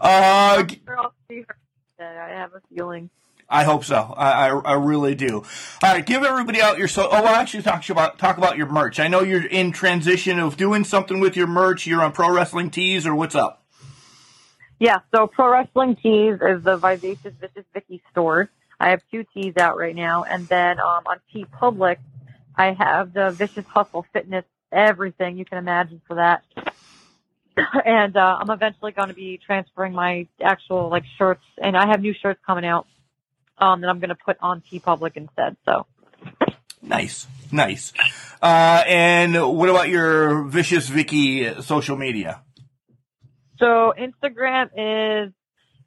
Uh, g- Sure I'll see her. I have a feeling. I hope so. I, I, I really do. All right, give everybody out your so. Oh, well, actually, talk about talk about your merch. I know you're in transition of doing something with your merch. You're on Pro Wrestling Tees, or what's up? Yeah, so Pro Wrestling Tees is the Vivacious Vicious Vicky store. I have two tees out right now, and then um, on TeePublic, I have the Vicious Hustle Fitness, everything you can imagine for that. and uh, I'm eventually going to be transferring my actual like shirts, and I have new shirts coming out um, that I'm going to put on TeePublic instead. So Nice, nice. Uh, and what about your Vicious Vicky social media? So Instagram is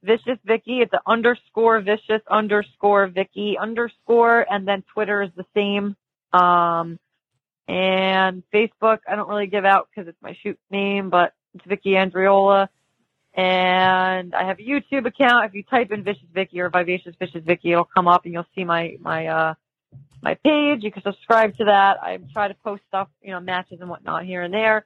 vicious Vicky. It's an underscore vicious underscore Vicky underscore, and then Twitter is the same. Um, and Facebook, I don't really give out because it's my shoot name, but it's Vicky Andriola. And I have a YouTube account. If you type in Vicious Vicky or Vivacious Vicious Vicky, it'll come up and you'll see my, my, uh, my page. You can subscribe to that. I try to post stuff, you know, matches and whatnot here and there.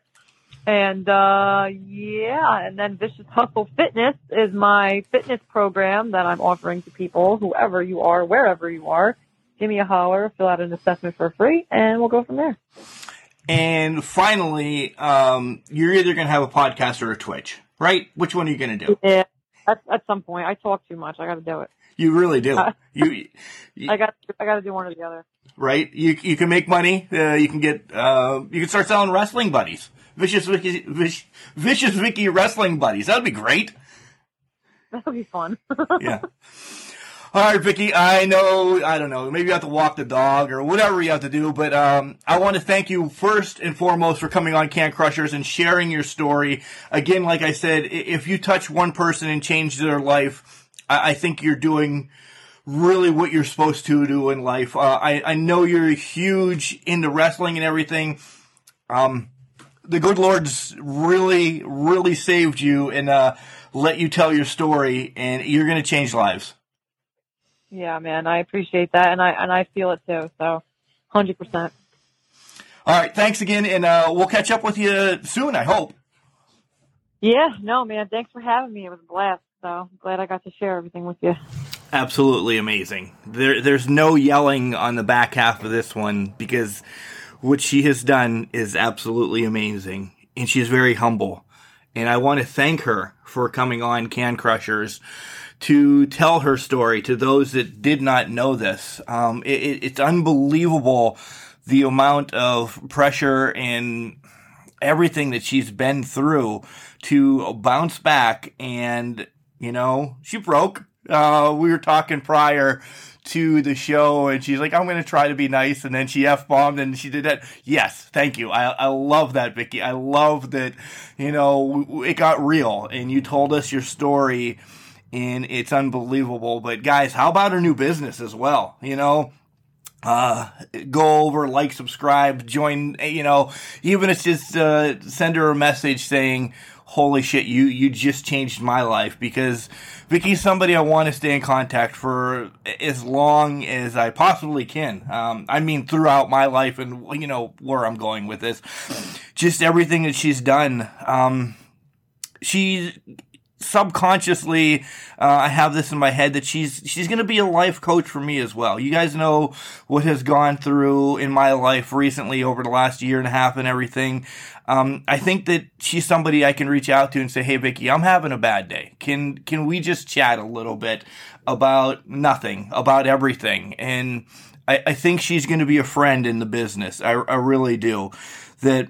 And uh yeah, and then Vicious Hustle Fitness is my fitness program that I'm offering to people, whoever you are, wherever you are. Give me a holler, fill out an assessment for free, and we'll go from there. And finally, um, you're either going to have a podcast or a Twitch, right? Which one are you going to do? Yeah, at, at some point, I talk too much. I got to do it. You really do. Uh, You, you I got I got to do one or the other. right? You you can make money. Uh, you can get. Uh, you can start selling wrestling buddies. Vicious Vicky, Vic, Vicious Vicky wrestling buddies. That'd be great. That'll be fun. Yeah. All right, Vicky. I know. I don't know. Maybe you have to walk the dog or whatever you have to do. But um, I want to thank you first and foremost for coming on Can Crushers and sharing your story. Again, like I said, if you touch one person and change their life, I, I think you're doing really what you're supposed to do in life. Uh, I, I know you're huge into wrestling and everything. Um, the good Lord's really, really saved you and uh, let you tell your story, and you're going to change lives. Yeah, man, I appreciate that, and I and I feel it too. So, hundred percent. All right, thanks again, and uh, we'll catch up with you soon. I hope. Yeah, no, man. Thanks for having me. It was a blast. So I'm glad I got to share everything with you. Absolutely amazing. There, there's no yelling on the back half of this one because what she has done is absolutely amazing, and she's very humble. And I want to thank her for coming on Can Crushers to tell her story to those that did not know this. Um, it, it, it's unbelievable the amount of pressure and everything that she's been through to bounce back and you know she broke Uh, we were talking prior to the show, and she's like, "I'm going to try to be nice," and then she f bombed, and she did that. Yes, thank you. I I love that, Vicky. I love that. You know, it got real, and you told us your story, and it's unbelievable. But guys, how about her new business as well? You know, uh go over like subscribe join you know even if it's just uh send her a message saying holy shit you you just changed my life because vicky's somebody i want to stay in contact for as long as i possibly can um i mean throughout my life and you know where i'm going with this just everything that she's done um she subconsciously uh, I have this in my head that she's she's going to be a life coach for me as well. You guys know what has gone through in my life recently over the last year and a half and everything. Um, I think that she's somebody I can reach out to and say, "Hey, Vicky, I'm having a bad day. Can can we just chat a little bit about nothing, about everything?" And I, I think she's going to be a friend in the business. I, I really do. That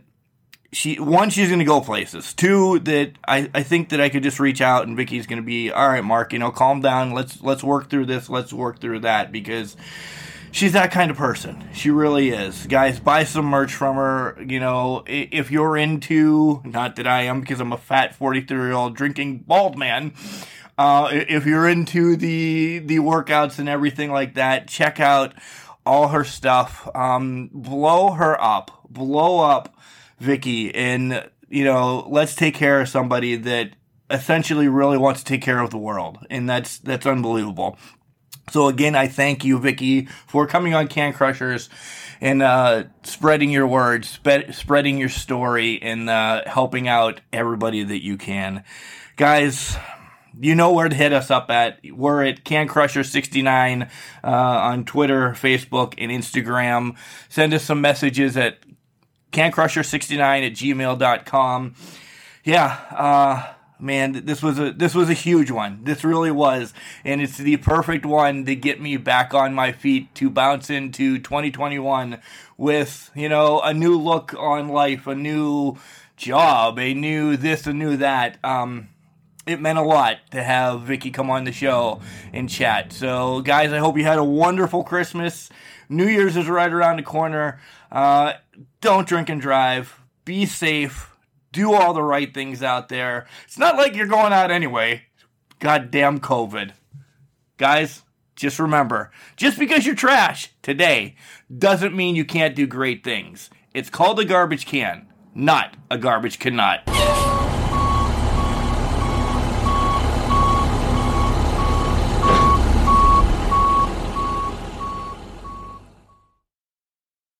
she one she's going to go places. Two that I, I think that i could just reach out and vicky's going to be all right mark you know calm down. Let's let's work through this. Let's work through that because she's that kind of person. She really is. Guys buy some merch from her you know. If you're into not that i am because i'm a fat 43 year old drinking bald man uh, if you're into the the workouts and everything like that check out all her stuff. Um, blow her up. Blow up Vicky, and you know, let's take care of somebody that essentially really wants to take care of the world, and that's that's unbelievable. So again, I thank you, Vicky, for coming on Can Crushers and uh, spreading your words, spe- spreading your story, and uh, helping out everybody that you can, guys. You know where to hit us up at. We're at Can Crusher 69 uh, on Twitter, Facebook, and Instagram. Send us some messages at cancrusher69 at gmail.com. Yeah, uh, man, this was a this was a huge one. This really was, and it's the perfect one to get me back on my feet to bounce into 2021 with you know a new look on life, a new job, a new this, a new that. Um, it meant a lot to have Vicky come on the show and chat. So, guys, I hope you had a wonderful Christmas. New Year's is right around the corner. Uh, don't drink and drive. Be safe. Do all the right things out there. It's not like you're going out anyway. Goddamn COVID. Guys, just remember just because you're trash today doesn't mean you can't do great things. It's called a garbage can, not a garbage cannot.